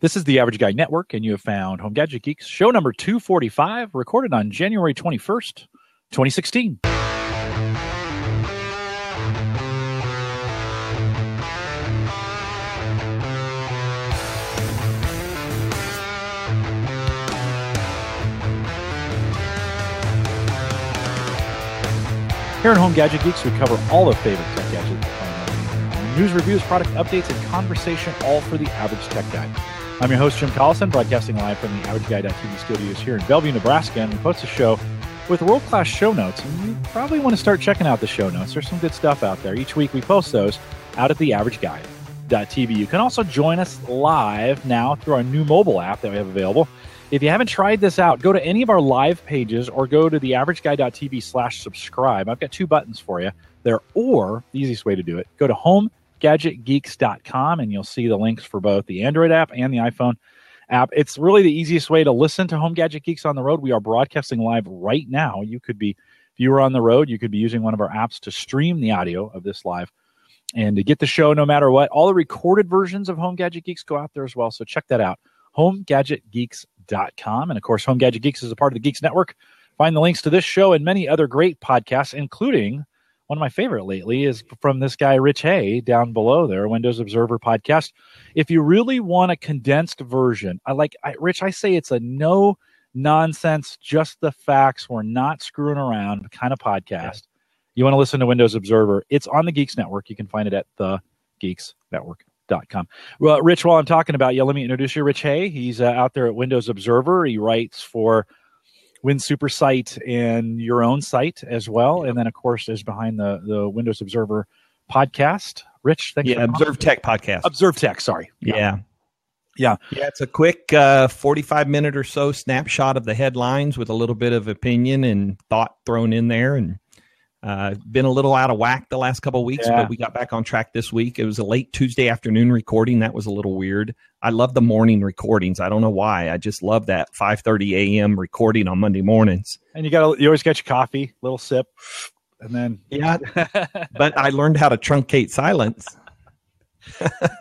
This is the Average Guy Network, and you have found Home Gadget Geeks, show number 245, recorded on January 21st, 2016. Here at Home Gadget Geeks, we cover all the favorite tech gadgets, news reviews, product updates, and conversation, all for the average tech guy. I'm your host, Jim Collison, broadcasting live from the AverageGuy.tv studios here in Bellevue, Nebraska, and we post a show with world-class show notes. And you probably want to start checking out the show notes. There's some good stuff out there. Each week we post those out at the AverageGuy.tv. You can also join us live now through our new mobile app that we have available. If you haven't tried this out, go to any of our live pages or go to the averageguy.tv slash subscribe. I've got two buttons for you there, or the easiest way to do it, go to homegadgetgeeks.com and you'll see the links for both the Android app and the iPhone app. It's really the easiest way to listen to Home Gadget Geeks on the road. We are broadcasting live right now. You could be, if you were on the road, you could be using one of our apps to stream the audio of this live and to get the show no matter what. All the recorded versions of Home Gadget Geeks go out there as well. So check that out. HomeGadgetGeeks.com geeks.com. And of course, Home Gadget Geeks is a part of the Geeks Network. Find the links to this show and many other great podcasts, including one of my favorite lately is from this guy, Rich Hay, down below there, Windows Observer podcast. If you really want a condensed version, I like, I, Rich, I say it's a no nonsense, just the facts. We're not screwing around kind of podcast. You want to listen to Windows Observer? It's on the Geeks Network. You can find it at the Geeks Network com. Well, Rich, while I'm talking about you, let me introduce you, Rich Hay. He's uh, out there at Windows Observer. He writes for Win Super Site and your own site as well, and then of course is behind the the Windows Observer podcast. Rich, thanks. Yeah, Observe Tech podcast. Observe Tech. Sorry. Yeah. yeah. Yeah. Yeah, it's a quick uh, 45 minute or so snapshot of the headlines with a little bit of opinion and thought thrown in there. And uh, been a little out of whack the last couple weeks, yeah. but we got back on track this week. It was a late Tuesday afternoon recording. That was a little weird. I love the morning recordings. I don't know why. I just love that 5:30 a.m. recording on Monday mornings. And you got you always get your coffee, little sip, and then yeah. but I learned how to truncate silence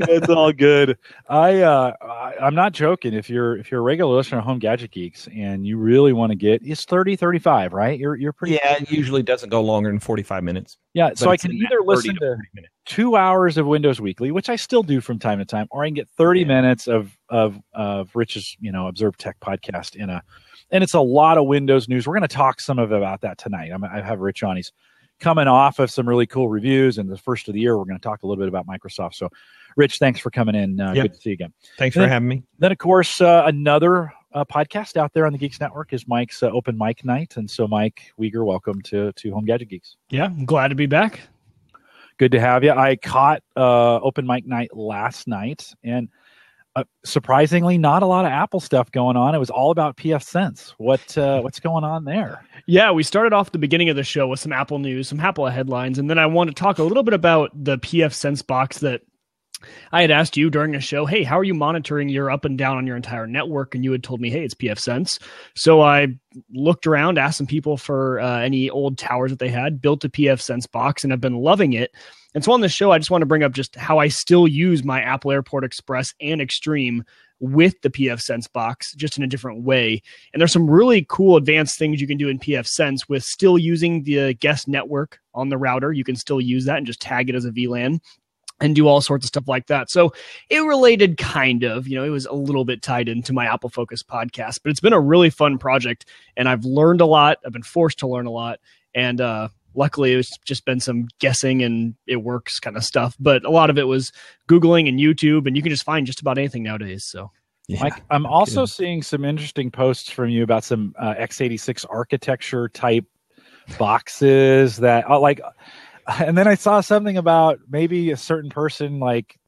it's all good. I, uh, I am not joking. If you're if you're a regular listener of Home Gadget Geeks and you really want to get it's 30 35, right? You're you're pretty Yeah, it usually doesn't go longer than 45 minutes. Yeah, so I can either listen to, to 2 hours of Windows Weekly, which I still do from time to time, or I can get 30 yeah. minutes of of of Rich's, you know, Observe Tech podcast in a and it's a lot of Windows news. We're going to talk some of about that tonight. I'm, I have Rich on. He's coming off of some really cool reviews and the first of the year we're going to talk a little bit about microsoft. So rich thanks for coming in. Uh, yep. good to see you again. Thanks and for then, having me. then of course uh, another uh, podcast out there on the geeks network is mike's uh, open mic night. And so mike Wieger welcome to to home gadget geeks. Yeah i'm glad to be back. Good to have you. I caught uh, open mic night last night. And uh, surprisingly, not a lot of Apple stuff going on. It was all about pfSense. What uh, what's going on there? Yeah, we started off the beginning of the show with some Apple news, some Apple headlines, and then I want to talk a little bit about the pfSense box that I had asked you during a show, hey, how are you monitoring your up and down on your entire network? And you had told me, hey, it's pfSense. So I looked around, asked some people for uh, any old towers that they had, built a pfSense box, and have been loving it. And so on this show, I just want to bring up just how I still use my Apple Airport Express and Extreme with the pfSense box, just in a different way. And there's some really cool advanced things you can do in pfSense with still using the guest network on the router. You can still use that and just tag it as a VLAN and do all sorts of stuff like that. So it related kind of, you know, it was a little bit tied into my Apple Focus podcast, but it's been a really fun project and I've learned a lot. I've been forced to learn a lot. And uh, luckily it's just been some guessing and it works kind of stuff but a lot of it was googling and youtube and you can just find just about anything nowadays so yeah, Mike, I'm also good. seeing some interesting posts from you about some uh, x86 architecture type boxes that uh, like and then I saw something about maybe a certain person like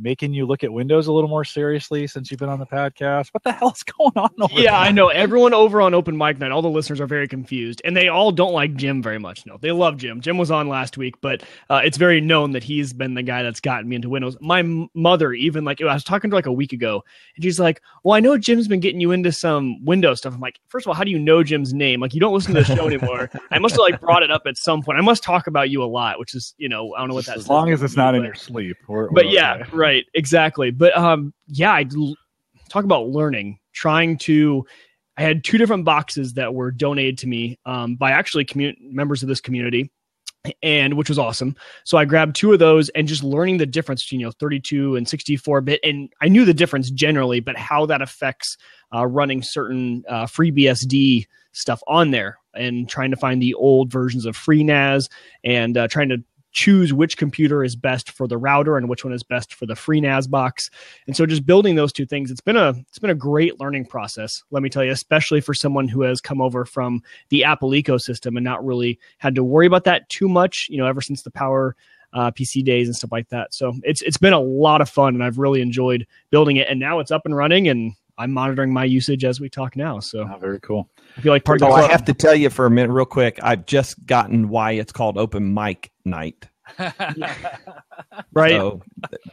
making you look at Windows a little more seriously since you've been on the podcast. What the hell's going on over Yeah, there? I know. Everyone over on Open Mic Night, all the listeners are very confused, and they all don't like Jim very much. No, they love Jim. Jim was on last week, but uh, it's very known that he's been the guy that's gotten me into Windows. My m- mother, even like I was talking to like a week ago, and she's like, "Well, I know Jim's been getting you into some Windows stuff." I'm like, first of all, how do you know Jim's name? Like, you don't listen to the show anymore. I must have like brought it up at some point. I must talk about you a lot, which is you know I don't know what that's. As long as it's not in your sleep. Or but yeah, right, exactly. But um, yeah, I talk about learning, trying to. I had two different boxes that were donated to me um, by actually commun- members of this community and which was awesome. So I grabbed two of those and just learning the difference between you know 32 and 64 bit, and I knew the difference generally, but how that affects uh, running certain uh, FreeBSD stuff on there and trying to find the old versions of FreeNAS and uh, trying to choose which computer is best for the router and which one is best for the FreeNAS box. And so just building those two things, it's been a it's been a great learning process. Let me tell you, especially for someone who has come over from the Apple ecosystem and not really had to worry about that too much, you know, ever since the power uh, PC days and stuff like that. So it's it's been a lot of fun and I've really enjoyed building it. And now it's up and running and I'm monitoring my usage as we talk now. So oh, very cool. I feel like part oh, of the oh, I have to tell you for a minute, real quick. I've just gotten why it's called open mic night. right. So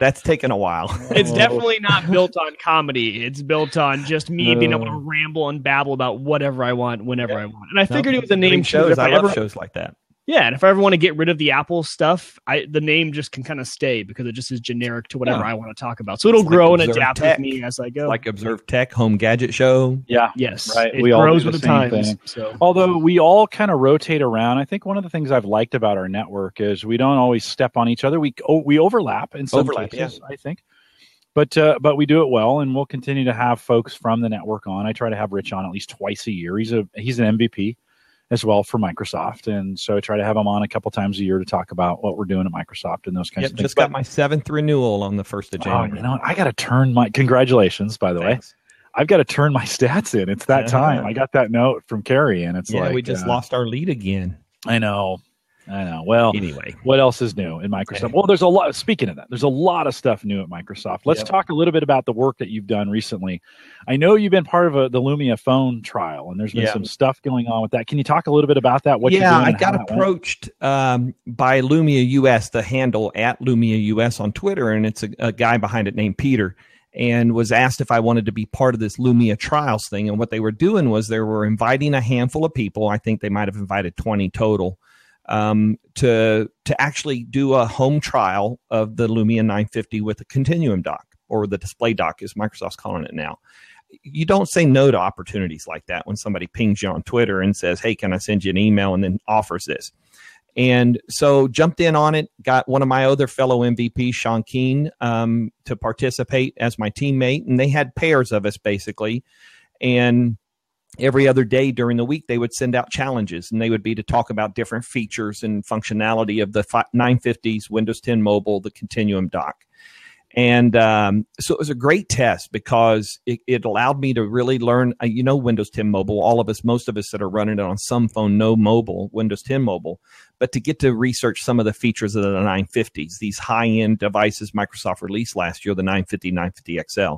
that's taken a while. It's oh. definitely not built on comedy. It's built on just me being able to ramble and babble about whatever I want whenever yeah. I want. And I figured no, it was a name shows. I, I love ever, shows like that. Yeah, and if I ever want to get rid of the Apple stuff, I the name just can kind of stay because it just is generic to whatever yeah. I want to talk about. So it'll it's grow like and adapt tech. with me as I go. Like Observe Tech Home Gadget Show. Yeah. Yes. Right. It we grows all with the, the times. So. Although we all kind of rotate around, I think one of the things I've liked about our network is we don't always step on each other. We oh, we overlap in some overlap, cases, yeah. I think. But uh, but we do it well, and we'll continue to have folks from the network on. I try to have Rich on at least twice a year. He's a he's an MVP as well for Microsoft. And so I try to have them on a couple times a year to talk about what we're doing at Microsoft and those kinds yep, of things. Just got my seventh renewal on the first of January. Oh, you know what? I got to turn my congratulations, by the Thanks. way. I've got to turn my stats in. It's that yeah. time. I got that note from Carrie, and it's yeah, like we just uh, lost our lead again. I know. I know. Well, anyway, what else is new in Microsoft? Well, there's a lot. Speaking of that, there's a lot of stuff new at Microsoft. Let's yep. talk a little bit about the work that you've done recently. I know you've been part of a, the Lumia phone trial, and there's been some stuff going on with that. Can you talk a little bit about that? What yeah, I got approached um, by Lumia US, the handle at Lumia US on Twitter, and it's a, a guy behind it named Peter and was asked if I wanted to be part of this Lumia trials thing. And what they were doing was they were inviting a handful of people. I think they might have invited 20 total um, to to actually do a home trial of the Lumia 950 with a Continuum dock or the display dock, as Microsoft's calling it now. You don't say no to opportunities like that when somebody pings you on Twitter and says, "Hey, can I send you an email?" and then offers this. And so jumped in on it. Got one of my other fellow MVPs, Sean Keen, um, to participate as my teammate, and they had pairs of us basically, and every other day during the week they would send out challenges and they would be to talk about different features and functionality of the 950s windows 10 mobile the continuum dock. And um, so it was a great test because it, it allowed me to really learn uh, you know windows 10 mobile all of us most of us that are running it on some phone know mobile windows 10 mobile. But to get to research some of the features of the 950s these high-end devices microsoft released last year the 950 950 xl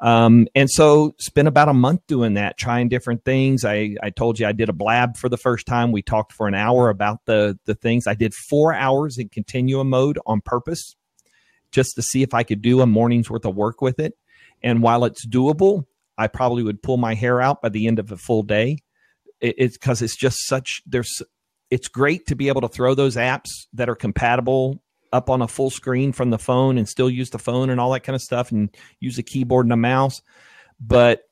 um, and so spent about a month doing that, trying different things. I, I told you I did a blab for the first time. We talked for an hour about the, the things. I did four hours in continuum mode on purpose just to see if I could do a morning's worth of work with it. And while it's doable, I probably would pull my hair out by the end of a full day. It, it's because it's just such, there's, it's great to be able to throw those apps that are compatible up on a full screen from the phone and still use the phone and all that kind of stuff and use a keyboard and a mouse. But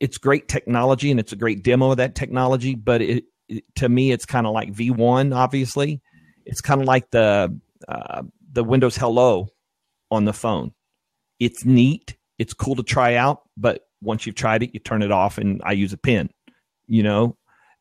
it's great technology and it's a great demo of that technology. But it, it to me, it's kind of like V1. Obviously, it's kind of like the uh, the Windows Hello on the phone. It's neat. It's cool to try out, but once you've tried it, you turn it off, and I use a pen. You know,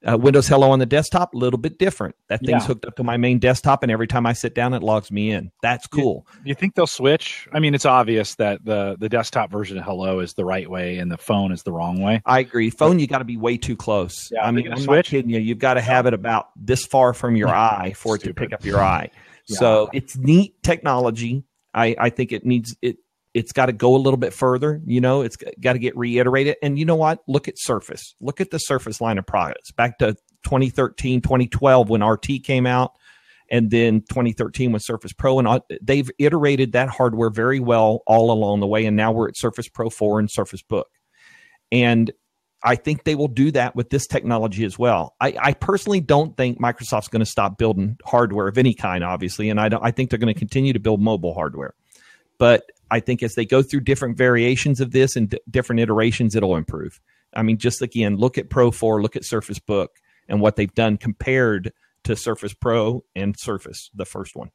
uh, Windows Hello on the desktop, a little bit different. That thing's yeah. hooked up to my main desktop, and every time I sit down, it logs me in. That's cool. You, you, think they'll switch? I mean, it's obvious that the the desktop version of Hello is the right way, and the phone is the wrong way. I agree. Phone, you got to be way too close. Yeah, I mean, I'm switch? not kidding you. You've got to have it about this far from your eye for it to pick up your eye. Yeah. So it's neat technology. I, I think it needs it it's got to go a little bit further. You know, it's got to get reiterated. And you know what? Look at Surface. Look at the Surface line of products back to 2013, 2012 when RT came out, and then 2013 with Surface Pro. And they've iterated that hardware very well all along the way. And now we're at Surface Pro 4 and Surface Book. And I think they will do that with this technology as well. I, I personally don't think Microsoft's going to stop building hardware of any kind, obviously, and I, I think they're going to continue to build mobile hardware. But I think as they go through different variations of this and d- different iterations, it'll improve. I mean, just again, look at Pro 4, look at Surface Book and what they've done compared to Surface Pro and Surface, the first one.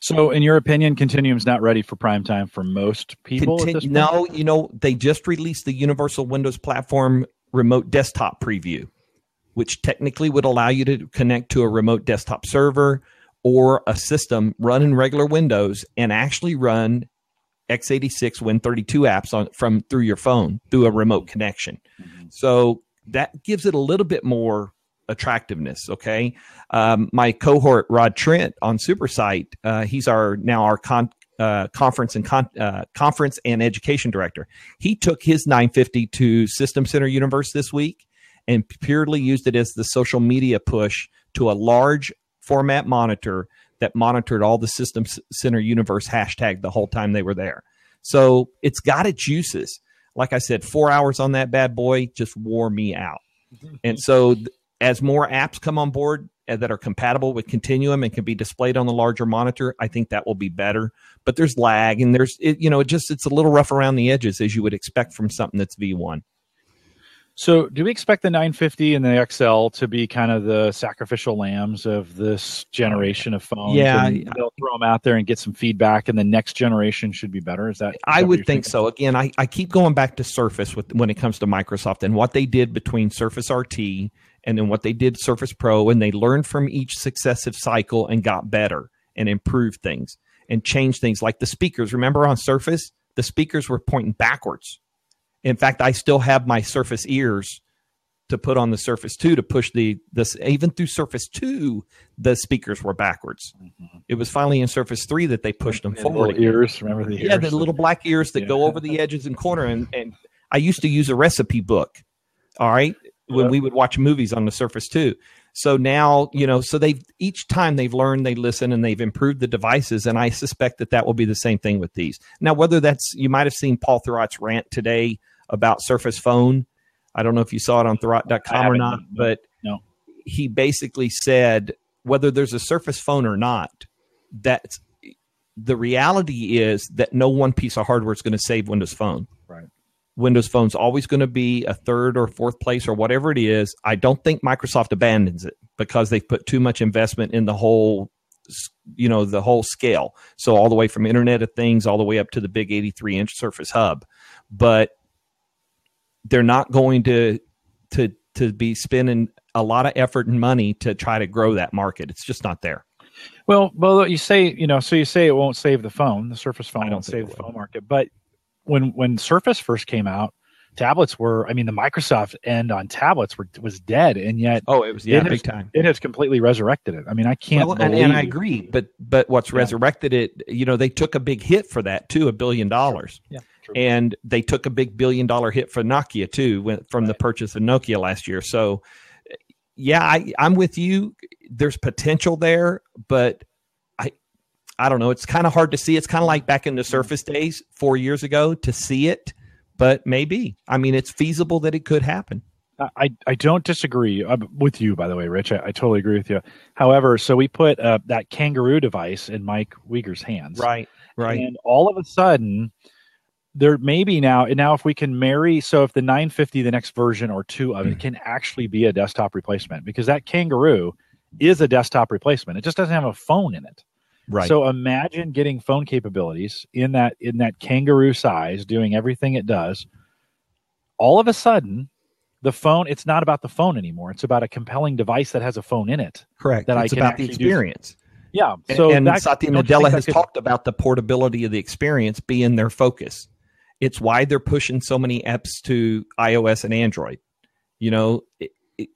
So, in your opinion, Continuum's not ready for prime time for most people? Contin- no, you know, they just released the Universal Windows Platform remote desktop preview, which technically would allow you to connect to a remote desktop server or a system run in regular Windows and actually run x86 Win32 apps on from through your phone through a remote connection. Mm-hmm. So that gives it a little bit more attractiveness. Okay, um, my cohort Rod Trent on SuperSite, uh, he's our now our con, uh, conference and con, uh, conference and education director. He took his 950 to System Center Universe this week and purely used it as the social media push to a large format monitor that monitored all the System Center Universe hashtag the whole time they were there. So it's got its uses. Like I said, four hours on that bad boy just wore me out. and so as more apps come on board uh, that are compatible with Continuum and can be displayed on the larger monitor, I think that will be better. But there's lag and there's it, you know it just it's a little rough around the edges as you would expect from something that's V1. So, do we expect the 950 and the XL to be kind of the sacrificial lambs of this generation of phones? Yeah, they'll throw them out there and get some feedback, and the next generation should be better. Is that? Is I that would think thinking? so. Again, I, I keep going back to Surface with when it comes to Microsoft and what they did between Surface RT and then what they did Surface Pro, and they learned from each successive cycle and got better and improved things and changed things like the speakers. Remember on Surface, the speakers were pointing backwards in fact, I still have my Surface ears to put on the Surface 2 to push the this even through Surface 2 the speakers were backwards. Mm-hmm. It was finally in Surface 3 that they pushed them forward. ears, remember the ears? Yeah, the little black ears that yeah. go over the edges and corner and, and I used to use a recipe book. All right, when we would watch movies on the Surface 2. So now, you know, so they've each time they've learned, they listen, and they've improved the devices. And I suspect that that will be the same thing with these. Now, whether that's you might have seen Paul Thurrott's rant today about Surface Phone. I don't know if you saw it on Thurrott.com or not, but no. he basically said whether there's a Surface Phone or not, that the reality is that no one piece of hardware is going to save Windows Phone. Right. Windows Phone's always going to be a third or fourth place or whatever it is. I don't think Microsoft abandons it because they've put too much investment in the whole you know the whole scale so all the way from internet of things all the way up to the big 83 inch surface hub but they're not going to to to be spending a lot of effort and money to try to grow that market. It's just not there. Well, well, you say you know, so you say it won't save the phone, the Surface phone won't save the phone market, but when when Surface first came out, tablets were, I mean, the Microsoft end on tablets were was dead, and yet oh, it was yeah, it big has, time. It has completely resurrected it. I mean, I can't. Well, and, and, I agree, but but what's yeah. resurrected it? You know, they took a big hit for that too, a billion dollars. Yeah. True. And they took a big billion dollar hit for Nokia too when, from right. the purchase of Nokia last year. So, yeah, I, I'm with you. There's potential there, but I, I don't know. It's kind of hard to see. It's kind of like back in the Surface days four years ago to see it, but maybe. I mean, it's feasible that it could happen. I, I don't disagree uh, with you, by the way, Rich. I, I totally agree with you. However, so we put uh, that kangaroo device in Mike Wieger's hands. Right, right. And all of a sudden, there may be now and now if we can marry so if the 950 the next version or two of it hmm. can actually be a desktop replacement because that kangaroo is a desktop replacement. It just doesn't have a phone in it. Right. So imagine getting phone capabilities in that in that kangaroo size doing everything it does. All of a sudden the phone it's not about the phone anymore. It's about a compelling device that has a phone in it correct. that it's i can about the experience. Yeah so and, and that, satya nadella has could, talked about the portability of the experience being their focus it's why they're pushing so many apps to iOS and Android. You know,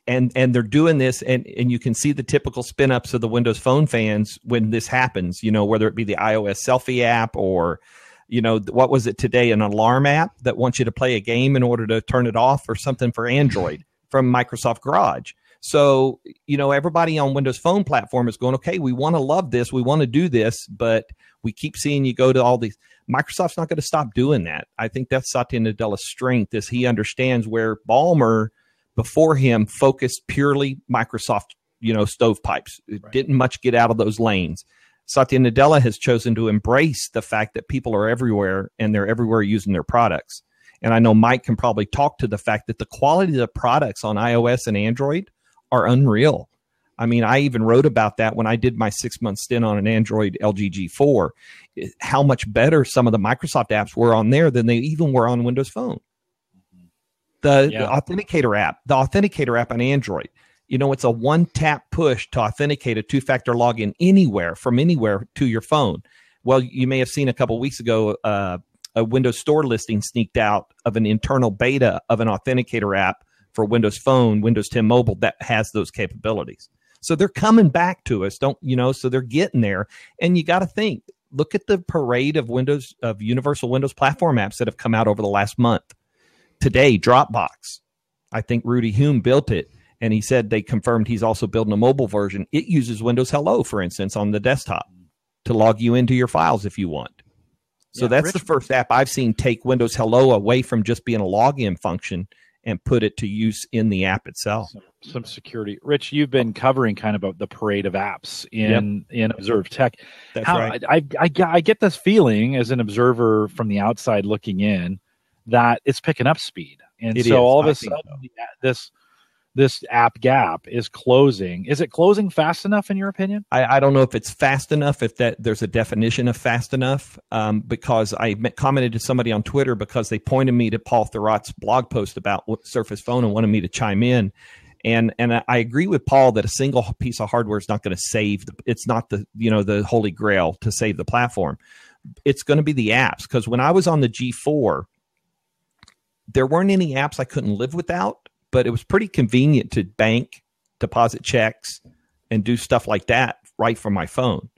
and and they're doing this and and you can see the typical spin ups of the Windows Phone fans when this happens, you know, whether it be the iOS selfie app or you know, what was it today an alarm app that wants you to play a game in order to turn it off or something for Android from Microsoft Garage. So, you know, everybody on Windows Phone platform is going, okay, we want to love this, we want to do this, but we keep seeing you go to all these Microsoft's not going to stop doing that. I think that's Satya Nadella's strength is he understands where Ballmer before him focused purely Microsoft, you know, stovepipes. Right. Didn't much get out of those lanes. Satya Nadella has chosen to embrace the fact that people are everywhere and they're everywhere using their products. And I know Mike can probably talk to the fact that the quality of the products on iOS and Android are unreal. I mean, I even wrote about that when I did my six month stint on an Android LG G4, how much better some of the Microsoft apps were on there than they even were on Windows Phone. The, yeah. the Authenticator app, the Authenticator app on Android, you know, it's a one tap push to authenticate a two factor login anywhere from anywhere to your phone. Well, you may have seen a couple weeks ago uh, a Windows Store listing sneaked out of an internal beta of an authenticator app for Windows Phone, Windows 10 Mobile that has those capabilities. So they're coming back to us, don't you know? So they're getting there, and you got to think. Look at the parade of Windows of Universal Windows platform apps that have come out over the last month. Today, Dropbox. I think Rudy Huyn built it and he said they confirmed he's also building a mobile version. It uses Windows Hello, for instance, on the desktop to log you into your files if you want. So yeah, that's the first app I've seen take Windows Hello away from just being a login function and put it to use in the app itself. Some, some security. Rich, you've been covering kind of the parade of apps in yep. in Observe Tech. That's How, right. I, I, I get this feeling as an observer from the outside looking in that it's picking up speed, and it so is. all of a sudden so. this this app gap is closing. Is it closing fast enough in your opinion? I, I don't know if it's fast enough, if that there's a definition of fast enough, um, because I commented to somebody on Twitter because they pointed me to Paul Thurrott's blog post about Surface Phone and wanted me to chime in. And and I agree with Paul that a single piece of hardware is not going to save. The, it's not the you know the holy grail to save the platform. It's going to be the apps because when I was on the G4, there weren't any apps I couldn't live without but it was pretty convenient to bank, deposit checks, and do stuff like that right from my phone.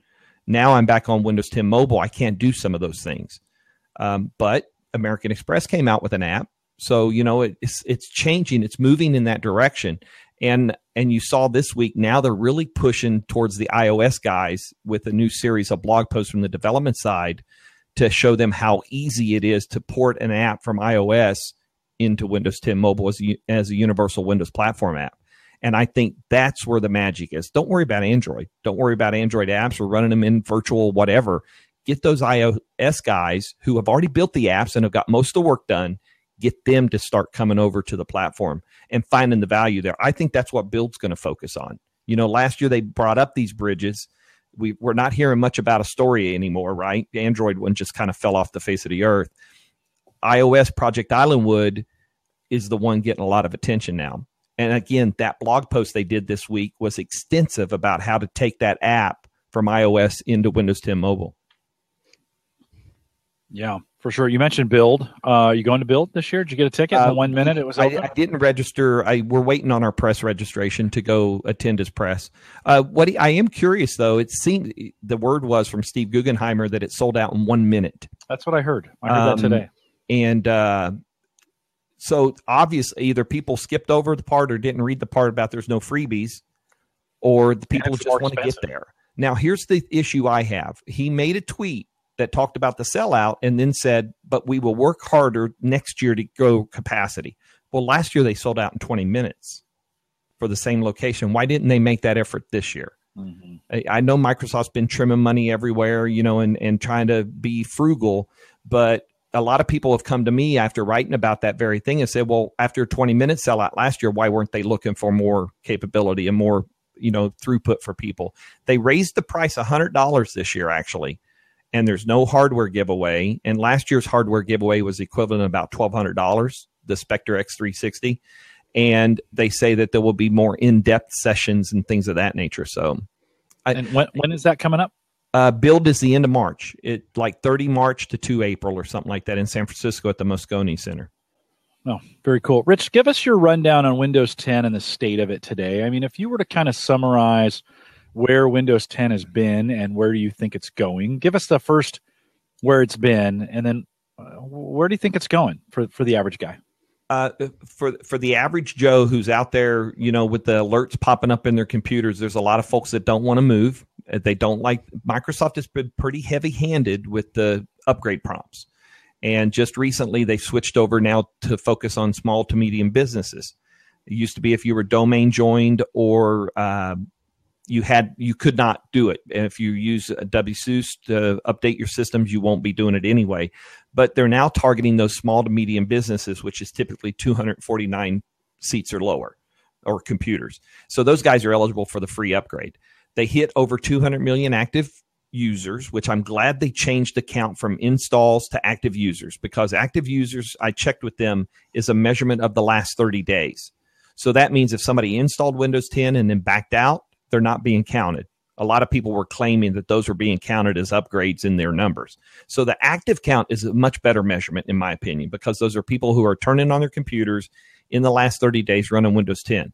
Now I'm back on Windows 10 Mobile. I can't do some of those things. Um, but American Express came out with an app, so you know it, it's it's changing. It's moving in that direction. And and you saw this week now they're really pushing towards the iOS guys with a new series of blog posts from the development side to show them how easy it is to port an app from iOS into Windows 10 Mobile as a, as a universal Windows platform app. And I think that's where the magic is. Don't worry about Android. Don't worry about Android apps. We're running them in virtual, whatever. Get those iOS guys who have already built the apps and have got most of the work done. Get them to start coming over to the platform and finding the value there. I think that's what Build's going to focus on. You know, last year they brought up these bridges. We, we're not hearing much about Astoria anymore, right? The Android one just kind of fell off the face of the earth iOS Project Islandwood is the one getting a lot of attention now. And again, that blog post they did this week was extensive about how to take that app from iOS into Windows 10 Mobile. Yeah, for sure. You mentioned Build. Uh, you going to Build this year? Did you get a ticket uh, in one minute? It was. I, I, didn't register. I we're waiting on our press registration to go attend his press. Uh, what he, I am curious though, it seemed the word was from Steve Guggenheimer that it sold out in one minute. That's what I heard. I heard um, that today and uh, so obviously either people skipped over the part or didn't read the part about there's no freebies or the people just want to get there. Now here's the issue i have. He made a tweet that talked about the sellout and then said but we will work harder next year to grow capacity. Well last year they sold out in 20 minutes for the same location. Why didn't they make that effort this year? Mm-hmm. I, I know microsoft's been trimming money everywhere you know and, and trying to be frugal but a lot of people have come to me after writing about that very thing and said, well, after 20 minutes sellout last year, why weren't they looking for more capability and more, you know, throughput for people? They raised the price $100 this year, actually, and there's no hardware giveaway. And last year's hardware giveaway was equivalent about $1,200, the Spectre X360. And they say that there will be more in depth sessions and things of that nature. So, I, and when, when is that coming up? Uh, build is the end of March. It like 30 March to 2 April or something like that in San Francisco at the Moscone Center. Oh, very cool. Rich, give us your rundown on Windows 10 and the state of it today. I mean, if you were to kind of summarize where Windows 10 has been and where do you think it's going, give us the first where it's been, and then uh, where do you think it's going for, for the average guy? Uh, for for the average Joe who's out there, you know, with the alerts popping up in their computers, there's a lot of folks that don't want to move. They don't like Microsoft has been pretty heavy handed with the upgrade prompts. And just recently, they switched over now to focus on small to medium businesses. It used to be if you were domain joined or uh, you had you could not do it. And if you use WSUS to update your systems, you won't be doing it anyway. But they're now targeting those small to medium businesses, which is typically 249 seats or lower, or computers. So those guys are eligible for the free upgrade. They hit over 200 million active users, which I'm glad they changed the count from installs to active users because active users, I checked with them, is a measurement of the last 30 days. So that means if somebody installed Windows 10 and then backed out, they're not being counted. A lot of people were claiming that those were being counted as upgrades in their numbers. So the active count is a much better measurement, in my opinion, because those are people who are turning on their computers in the last 30 days running Windows 10.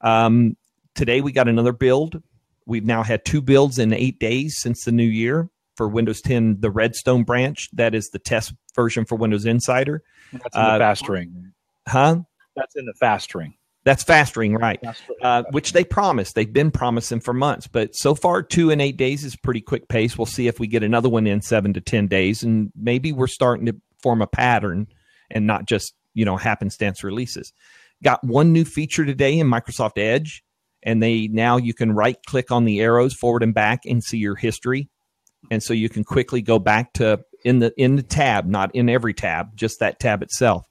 Um, today we got another build We've now had two builds in eight days since the new year for Windows 10, the Redstone branch. That is the test version for Windows Insider. That's in the uh, fast ring. Huh? That's in the fast ring. That's fast ring, right? Uh, which they promised. They've been promising for months, but so far, two and eight days is pretty quick pace. We'll see if we get another one in seven to ten days, and maybe we're starting to form a pattern and not just you know happenstance releases. Got one new feature today in Microsoft Edge and they now you can right click on the arrows forward and back and see your history and so you can quickly go back to in the in the tab not in every tab just that tab itself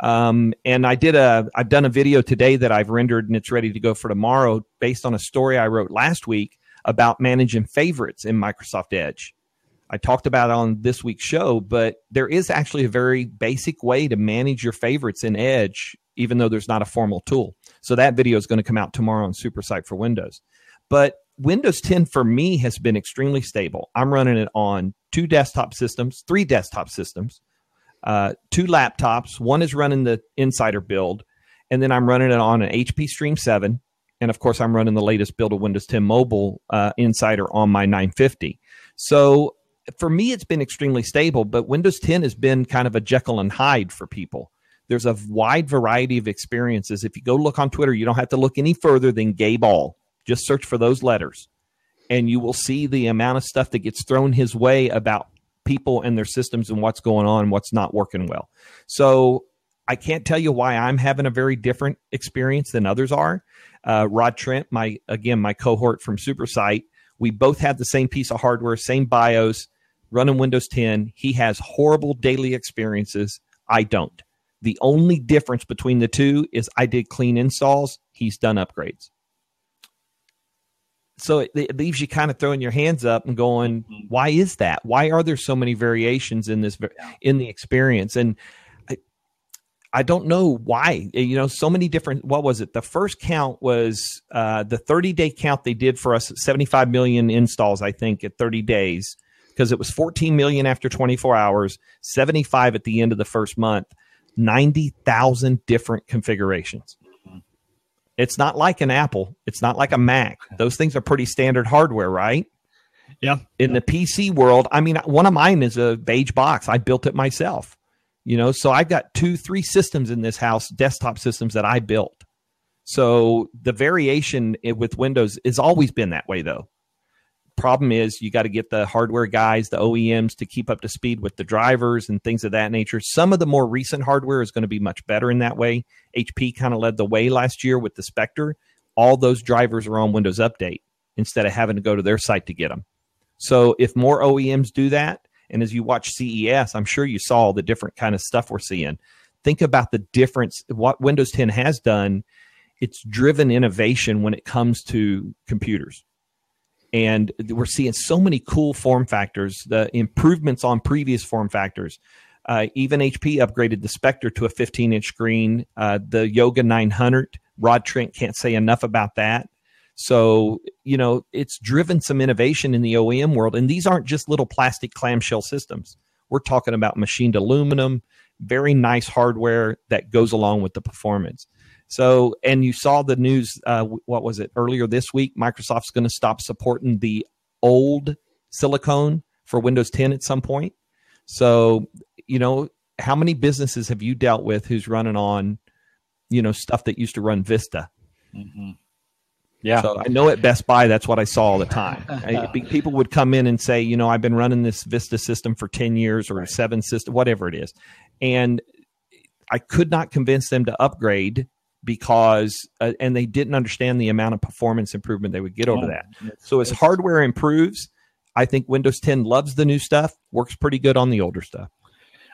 um, and i did a i've done a video today that i've rendered and it's ready to go for tomorrow based on a story i wrote last week about managing favorites in microsoft edge i talked about it on this week's show but there is actually a very basic way to manage your favorites in edge even though there's not a formal tool. So that video is going to come out tomorrow on SuperSite for Windows. But Windows 10 for me has been extremely stable. I'm running it on two desktop systems, three desktop systems, uh, two laptops. One is running the Insider build, and then I'm running it on an HP Stream 7. And of course, I'm running the latest build of Windows 10 Mobile uh, Insider on my 950. So for me, it's been extremely stable, but Windows 10 has been kind of a Jekyll and Hyde for people. There's a wide variety of experiences. If you go look on Twitter, you don't have to look any further than Gabe Aul. Just search for those letters, and you will see the amount of stuff that gets thrown his way about people and their systems and what's going on and what's not working well. So I can't tell you why I'm having a very different experience than others are. Uh, Rod Trent, my again my cohort from SuperSite, we both have the same piece of hardware, same BIOS, running Windows 10. He has horrible daily experiences. I don't. The only difference between the two is I did clean installs, he's done upgrades. So it, it leaves you kind of throwing your hands up and going, mm-hmm. why is that? Why are there so many variations in this in the experience? And I, I don't know why. You know, so many different. What was it? The first count was uh, the 30 day count they did for us. 75 million installs, I think, at 30 days because it was 14 million after 24 hours, 75 at the end of the first month. 90,000 different configurations. It's not like an Apple. It's not like a Mac. Those things are pretty standard hardware, right? Yeah. In the PC world, I mean, one of mine is a beige box. I built it myself. You know, so I've got two, three systems in this house, desktop systems that I built. So the variation with Windows has always been that way, though problem is you got to get the hardware guys, the OEMs to keep up to speed with the drivers and things of that nature. Some of the more recent hardware is going to be much better in that way. HP kind of led the way last year with the Spectre. All those drivers are on Windows Update instead of having to go to their site to get them. So if more OEMs do that, and as you watch CES, I'm sure you saw the different kind of stuff we're seeing. Think about the difference. What Windows 10 has done, it's driven innovation when it comes to computers and we're seeing so many cool form factors, the improvements on previous form factors. Uh, even HP upgraded the Spectre to a 15 inch screen. Uh, the Yoga 900, Rod Trent can't say enough about that. So, you know, it's driven some innovation in the OEM world. And these aren't just little plastic clamshell systems. We're talking about machined aluminum, very nice hardware that goes along with the performance. So, and you saw the news, uh, what was it, earlier this week? Microsoft's going to stop supporting the old silicon for Windows 10 at some point. So, you know, how many businesses have you dealt with who's running on, you know, stuff that used to run Vista? Mm-hmm. Yeah. So I know at Best Buy, that's what I saw all the time. I, people would come in and say, you know, I've been running this Vista system for 10 years or right. seven system, whatever it is. And I could not convince them to upgrade because uh, and they didn't understand the amount of performance improvement they would get over oh, that. So as hardware improves, I think Windows 10 loves the new stuff, works pretty good on the older stuff.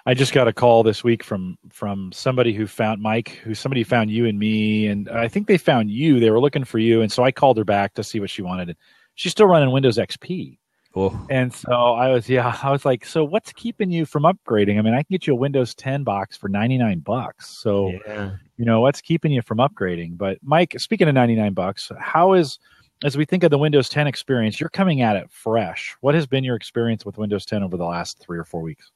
I just got a call this week from from somebody who found Mike, who somebody found you and me, and I think they found you. They were looking for you, and so I called her back to see what she wanted. She's still running Windows XP. Oh. And so I was, yeah, I was like, so what's keeping you from upgrading? I mean, I can get you a Windows 10 box for 99 bucks. So, yeah. You know, what's keeping you from upgrading? But Mike, speaking of 99 bucks, how is, as we think of the Windows 10 experience, you're coming at it fresh. What has been your experience with Windows 10 over the last three or four weeks?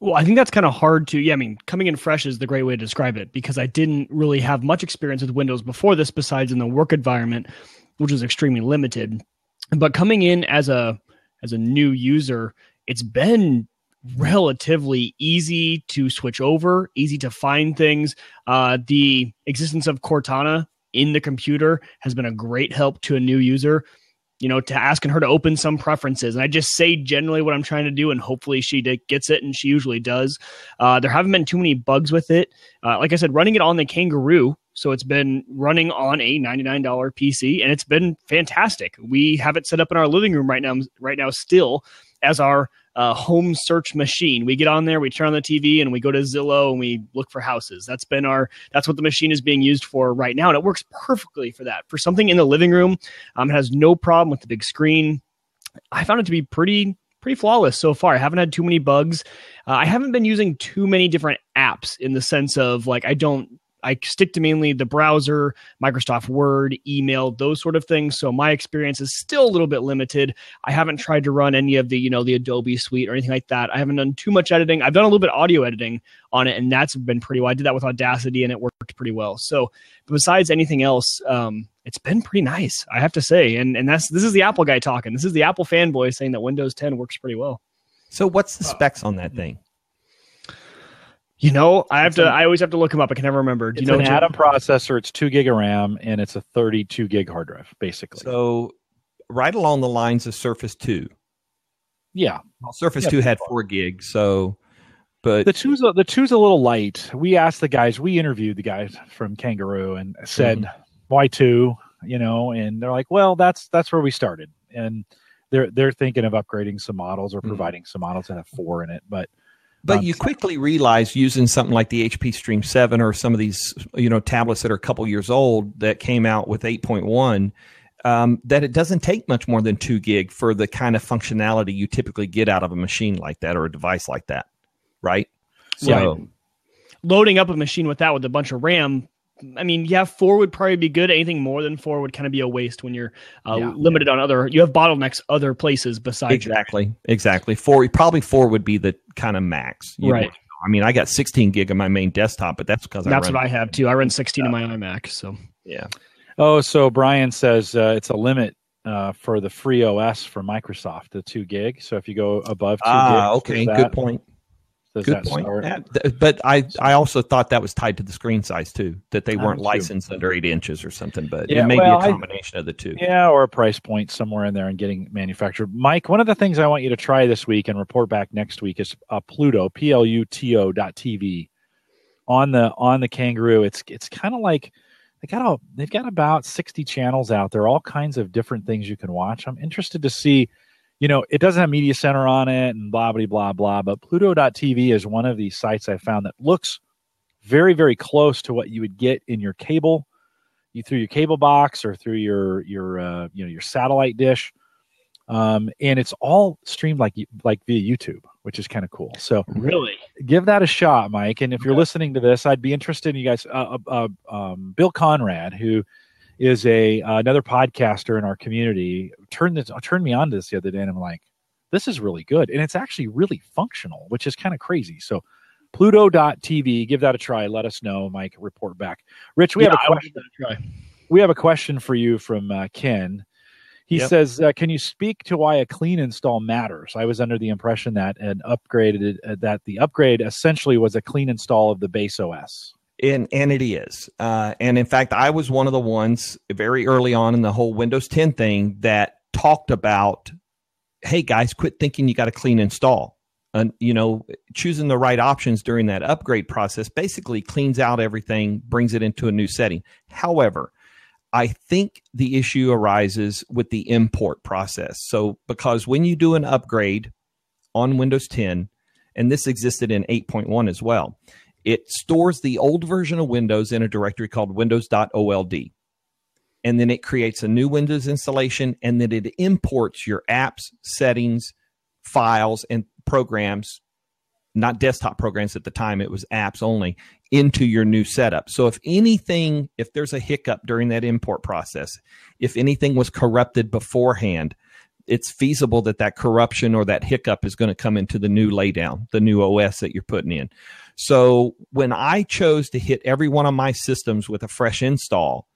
Well, I think that's kind of hard to, yeah, I mean, coming in fresh is the great way to describe it because I didn't really have much experience with Windows before this besides in the work environment, which was extremely limited but coming in as a as a new user, it's been relatively easy to switch over, easy to find things. Uh, the existence of Cortana in the computer has been a great help to a new user. You know, to asking her to open some preferences, and I just say generally what I'm trying to do, and hopefully she gets it, and she usually does. Uh, there haven't been too many bugs with it. Uh, like I said, running it on the Kangaroo so it's been running on a $99 PC and it's been fantastic. We have it set up in our living room right now, right now still as our uh, home search machine. We get on there, we turn on the TV, and we go to Zillow and we look for houses. That's been our that's what the machine is being used for right now, and it works perfectly for that. For something in the living room, um, it has no problem with the big screen. I found it to be pretty pretty flawless so far. I haven't had too many bugs. Uh, I haven't been using too many different apps in the sense of like I don't I stick to mainly the browser, Microsoft Word, email, those sort of things. So my experience is still a little bit limited. I haven't tried to run any of the, you know, the Adobe suite or anything like that. I haven't done too much editing. I've done a little bit audio editing on it, and that's been pretty well. I did that with Audacity and it worked pretty well. So besides anything else, um, it's been pretty nice, I have to say. And and that's this is the Apple guy talking. This is the Apple fanboy saying that Windows 10 works pretty well. So what's the specs on that thing? You know, I have it's to. An, I always have to look them up. I can never remember. Do you know an Atom processor? It's two gig of RAM and it's a 32 gig hard drive, basically. So, right along the lines of Surface Two. Yeah, well, Surface yeah, Two had four gigs. So, but the two's a, the two's a little light. We asked the guys. We interviewed the guys from Kangaroo and said, mm-hmm. "Why two? You know?" And they're like, "Well, that's that's where we started." And they're they're thinking of upgrading some models or mm-hmm. providing mm-hmm. some models that have four in it, but but um, you quickly realize using something like the HP Stream 7 or some of these, you know, tablets that are a couple years old that came out with 8.1 um, that it doesn't take much more than two gig for the kind of functionality you typically get out of a machine like that or a device like that, right? So, right. loading up a machine with that with a bunch of RAM I mean, yeah, four would probably be good. Anything more than four would kind of be a waste when you're uh, yeah, limited yeah. on other. You have bottlenecks other places besides. Exactly, your- exactly. Four probably four would be the kind of max, right? Know? I mean, I got 16 gig on my main desktop, but that's because that's what I have too. I run 16 in my iMac, so yeah. Oh, so Brian says uh, it's a limit uh, for the free OS for Microsoft, the two gig. So if you go above two ah, okay, good point. Does Good point. Yeah, but I, I also thought that was tied to the screen size too, that they weren't licensed under eight inches or something. But yeah, it may well, be a combination I, of the two. Yeah, or a price point somewhere in there and getting manufactured. Mike, one of the things I want you to try this week and report back next week is uh, Pluto, P L U T O dot TV on the on the Kangaroo. It's it's kind of like they got all they've got about sixty channels out there, all kinds of different things you can watch. I'm interested to see you know, it doesn't have media center on it and blah, blah, blah, blah. But Pluto.tv is one of these sites I found that looks very, very close to what you would get in your cable, you through your cable box or through your your uh, you know your satellite dish. Um, and it's all streamed like like via YouTube, which is kind of cool. So really, give that a shot, Mike. And if you're listening to this, I'd be interested in you guys. Uh, uh um, Bill Conrad, who is a uh, another podcaster in our community turned this turned me on to this the other day and I'm like this is really good and it's actually really functional which is kind of crazy. So pluto.tv give that a try. Let us know mike report back. Rich we yeah, have a question we have a question for you from uh, ken. He yep. says uh, can you speak to why a clean install matters? I was under the impression that an upgraded uh, that the upgrade essentially was a clean install of the base os and and it is. Uh, and in fact, I was one of the ones very early on in the whole Windows 10 thing that talked about, hey guys, quit thinking you got a clean install. and you know, choosing the right options during that upgrade process basically cleans out everything, brings it into a new setting. However, I think the issue arises with the import process. So, because when you do an upgrade on Windows 10, and this existed in 8.1 as well, it stores the old version of Windows in a directory called windows.old. And then it creates a new Windows installation, and then it imports your apps, settings, files, and programs not desktop programs at the time, it was apps only, into your new setup. So if anything, if there's a hiccup during that import process, if anything was corrupted beforehand, it's feasible that that corruption or that hiccup is going to come into the new laydown, the new OS that you're putting in. So when I chose to hit every one of my systems with a fresh install,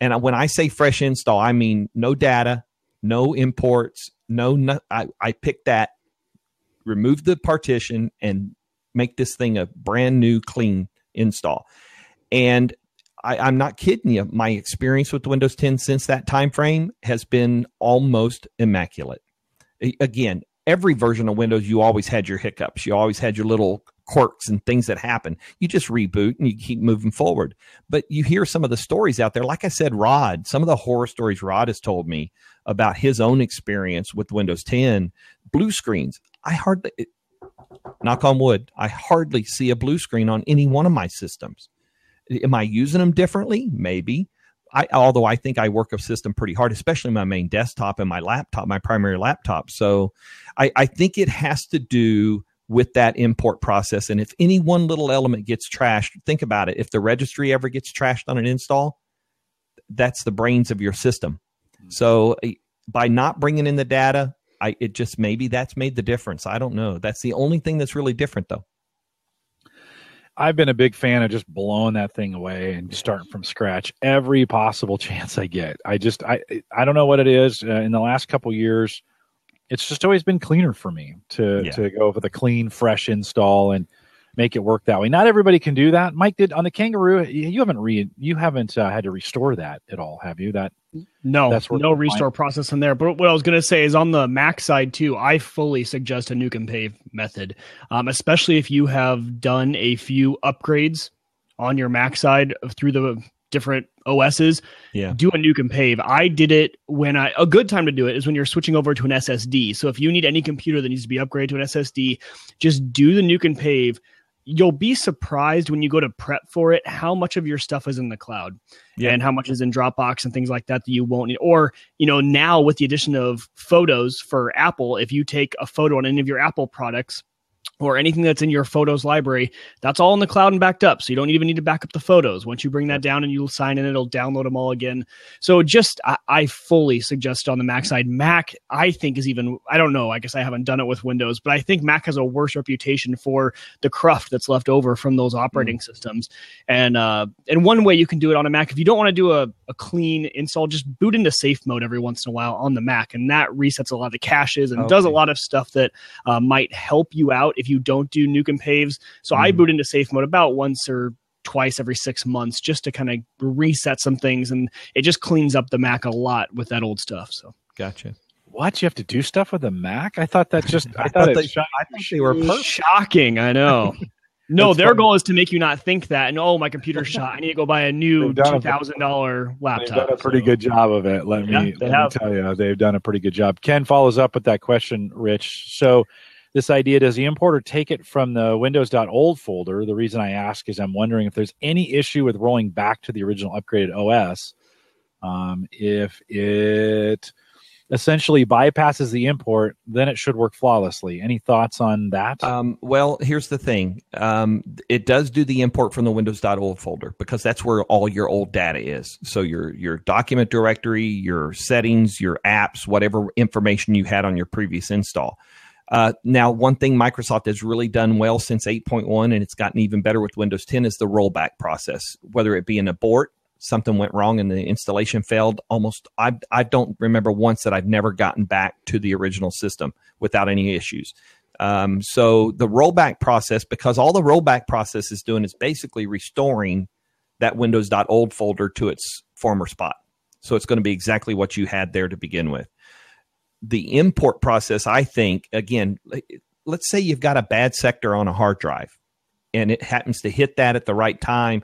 and when I say fresh install, I mean no data, no imports, no, no I, I picked that remove the partition and make this thing a brand new clean install. And I, am not kidding you. My experience with Windows 10 since that time frame has been almost immaculate. Again, every version of Windows, you always had your hiccups. You always had your little quirks and things that happen. You just reboot and you keep moving forward. But you hear some of the stories out there. Like I said, Rod, some of the horror stories Rod has told me about his own experience with Windows 10 blue screens. I hardly, knock on wood, I hardly see a blue screen on any one of my systems. Am I using them differently? Maybe. I, although I think I work a system pretty hard, especially my main desktop and my laptop, my primary laptop. So I, I think it has to do with that import process. And if any one little element gets trashed, think about it. If the registry ever gets trashed on an install, that's the brains of your system. Mm-hmm. So eh, by not bringing in the data, I it just maybe that's made the difference. I don't know. That's the only thing that's really different though. I've been a big fan of just blowing that thing away and starting from scratch every possible chance I get. I just I I don't know what it is. Uh, in the last couple years, it's just always been cleaner for me to yeah. to go with a clean, fresh install and make it work that way. Not everybody can do that. Mike did on the Kangaroo. You haven't re you haven't uh, had to restore that at all, have you? That no, that's no restore fine. process in there. But what I was going to say is on the Mac side too. I fully suggest a nuke and pave method, um, especially if you have done a few upgrades on your Mac side through the different OSs. Yeah, do a nuke and pave. I did it when I a good time to do it is when you're switching over to an SSD. So if you need any computer that needs to be upgraded to an SSD, just do the nuke and pave you'll be surprised when you go to prep for it how much of your stuff is in the cloud yeah. and how much is in Dropbox and things like that that you won't need. Or, you know, now with the addition of photos for Apple, if you take a photo on any of your Apple products, or anything that's in your photos library, that's all in the cloud and backed up. So you don't even need to back up the photos. Once you bring that down and you sign in, it'll download them all again. So just, I, I, fully suggest on the Mac side. Mac, I think, is even, I don't know, I guess I haven't done it with Windows, but I think Mac has a worse reputation for the cruft that's left over from those operating mm. systems. And, uh, and one way you can do it on a Mac, if you don't want to do a, a clean install, just boot into safe mode every once in a while on the Mac. And that resets a lot of the caches and okay. does a lot of stuff that uh, might help you out if you don't do nuke and paves. So mm. I boot into safe mode about once or twice every six months just to kind of reset some things and it just cleans up the Mac a lot with that old stuff. So gotcha. What you have to do stuff with a Mac? I thought that just I, I thought, thought they, I thought they were perfect. shocking. I know. No, their funny. goal is to make you not think that. And oh, my computer's shot. I need to go buy a new two thousand dollar laptop. They've done a pretty so. good job of it. Let yeah, me, let me tell you, they've done a pretty good job. Ken follows up with that question, Rich. So this idea does the importer take it from the windows.old folder the reason i ask is i'm wondering if there's any issue with rolling back to the original upgraded os um, if it essentially bypasses the import then it should work flawlessly. Any thoughts on that? Um, well here's the thing. Um, it does do the import from the windows.old folder because that's where all your old data is. So your your document directory your settings your apps whatever information you had on your previous install. Uh, now, one thing Microsoft has really done well since 8.1, and it's gotten even better with Windows 10, is the rollback process. Whether it be an abort, something went wrong and the installation failed, almost I I don't remember once that I've never gotten back to the original system without any issues. Um, so the rollback process, because all the rollback process is doing is basically restoring that Windows.old folder to its former spot. So it's going to be exactly what you had there to begin with the import process, I think, again, let's say you've got a bad sector on a hard drive and it happens to hit that at the right time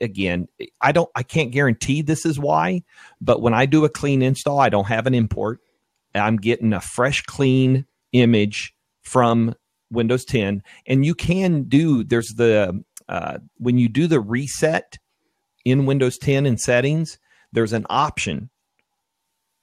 again i don't i can't guarantee this is why but when i do a clean install i don't have an import. I'm getting a fresh clean image from windows 10 and you can do there's the uh, when you do the reset in windows 10 in settings there's an option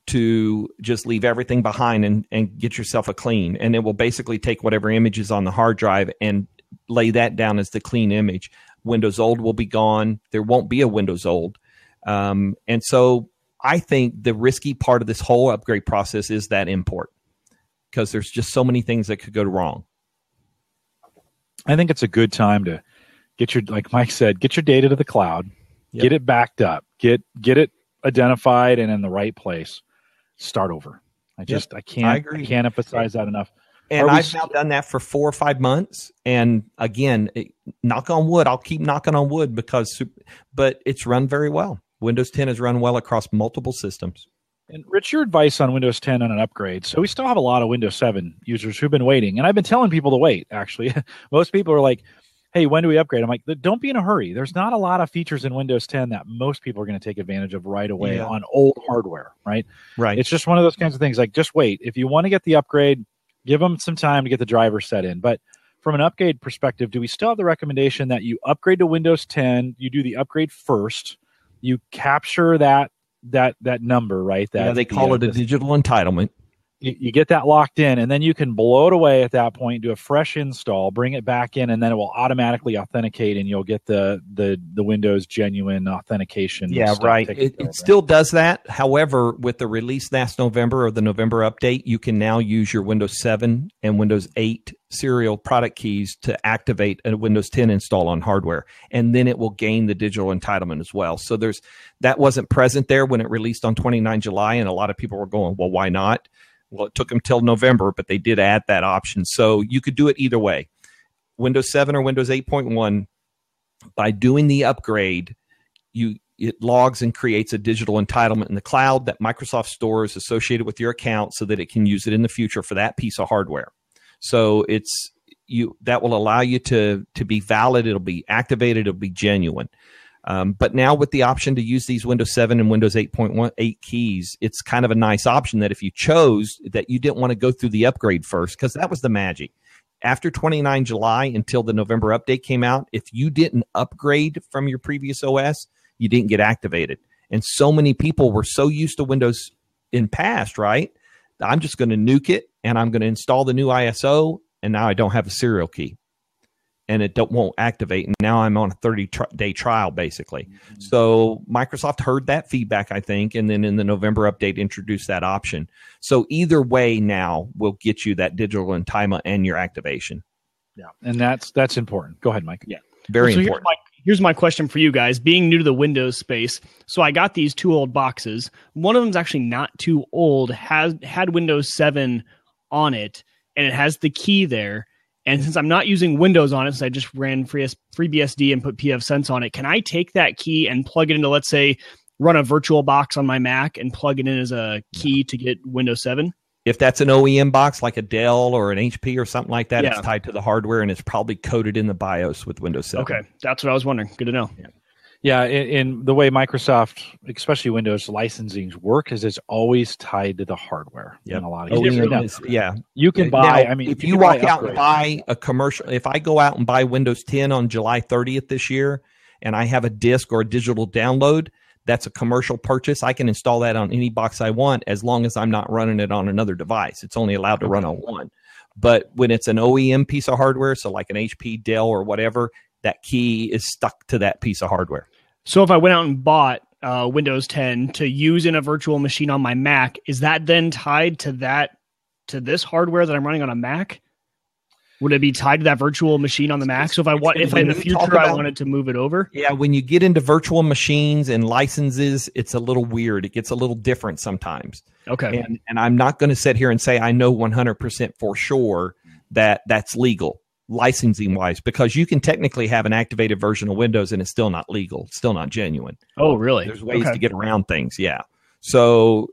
to just leave everything behind and, and get yourself a clean and it will basically take whatever images on the hard drive and lay that down as the clean image. Windows old will be gone. There won't be a Windows old. Um, and so I think the risky part of this whole upgrade process is that import because there's just so many things that could go wrong. I think it's a good time to get your, like Mike said, get your data to the cloud, yep. get it backed up, get get it identified and in the right place. Start over. I just yep. I can't I, I, can't emphasize that enough. And I've now done that for four or five months. And again, it, knock on wood, I'll keep knocking on wood because, but it's run very well. Windows 10 has run well across multiple systems. And Rich, your advice on Windows 10 on an upgrade. So we still have a lot of Windows 7 users who've been waiting, and I've been telling people to wait. Actually, most people are like, "Hey, when do we upgrade?" I'm like, "Don't be in a hurry. There's not a lot of features in Windows 10 that most people are going to take advantage of right away yeah. on old hardware, right? Right. It's just one of those kinds of things. Like, just wait. If you want to get the upgrade, give them some time to get the driver set in. But from an upgrade perspective, do we still have the recommendation that you upgrade to Windows 10? You do the upgrade first. You capture that that that number, right? That yeah, they call the, it a digital entitlement you, you, get that locked in and then you can blow it away at that point do a fresh install bring it back in and then it will automatically authenticate and you'll get the the the windows genuine authentication yeah right. it, it still does that. However with the release last november or the november update you can now use your windows 7 and windows 8 serial product keys to activate a windows 10 install on hardware and then it will gain the digital entitlement as well. So there's that wasn't present there when it released on 29 july and a lot of people were going well why not well, it took them till November, but they did add that option. So you could do it either way Windows 7 or Windows 8.1. By doing the upgrade, you it logs and creates a digital entitlement in the cloud that Microsoft stores associated with your account so that it can use it in the future for that piece of hardware. So it's you that will allow you to to be valid, it'll be activated, it'll be genuine. Um, but now with the option to use these Windows 7 and Windows 8.18 keys, it's kind of a nice option that if you chose that you didn't want to go through the upgrade first, because that was the magic. After 29 July until the November update came out, if you didn't upgrade from your previous OS, you didn't get activated. And so many people were so used to Windows in past, right? I'm just going to nuke it and I'm going to install the new ISO, and now I don't have a serial key and it won't activate. And now I'm on a 30 tr- day trial basically. Mm-hmm. So Microsoft heard that feedback, I think, and then in the November update introduced that option. So either way, now will get you that digital entitlement and your activation. Yeah, and that's that's important. Go ahead, Mike. Yeah, very so important. Here's my, here's my question for you guys. Being new to the Windows space, so I got these two old boxes. One of them's actually not too old. has had Windows 7 on it, and it has the key there and since I'm not using Windows on it, since I just ran free, FreeBSD and put pfSense on it, can I take that key and plug it into, let's say, run a virtual box on my Mac and plug it in as a key to get Windows 7? If that's an OEM box like a Dell or an HP or something like that, yeah. it's tied to the hardware and it's probably coded in the BIOS with Windows 7. Okay, that's what I was wondering. Good to know. Yeah. Yeah, in, in, the way Microsoft, especially Windows licensing work, is it's always tied to the hardware. Yeah, in a lot of oh, cases. yeah, you can buy. Now, I mean, if you, you walk out and buy a commercial, if I go out and buy Windows 10 on July 30th this year, and I have a disk or a digital download, that's a commercial purchase. I can install that on any box I want as long as I'm not running it on another device. It's only allowed to run on one. But when it's an OEM piece of hardware, so like an HP, Dell, or whatever, that key is stuck to that piece of hardware. So if I went out and bought uh, Windows 10 to use in a virtual machine on my Mac, is that then tied to that to this hardware that I'm running on a Mac? Would it be tied to that virtual machine on the Mac? So if I want, if in the future about, I wanted to move it over, yeah. When you get into virtual machines and licenses, it's a little weird. It gets a little different sometimes. Okay. And, and I'm not going to sit here and say I know 100% for sure that that's legal licensing wise because you can technically have an activated version of Windows and it's still not legal, still not genuine. Oh, really? There's ways okay. to get around things. Yeah. So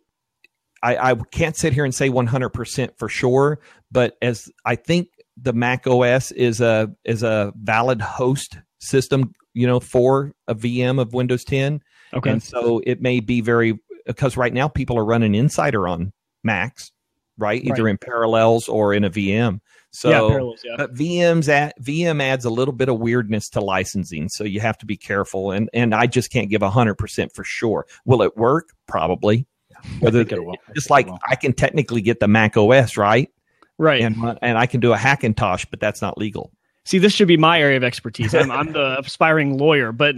I, I can't sit here and say 100% for sure, but as I think the Mac OS is a is a valid host system, you know, for a VM of Windows 10. Okay. And so it may be very because right now people are running Insider on Macs, right? Either Right. in Parallels or in a VM. So yeah, parallels. Yeah. but VM's at VM adds a little bit of weirdness to licensing, so you have to be careful. And and I just can't give hundred percent for sure. Will it work? Probably. Whether. Just like. I can technically get the Mac OS right, right. and and I can do a Hackintosh, but that's not legal. See, this should be my area of expertise. I'm, I'm the aspiring lawyer, but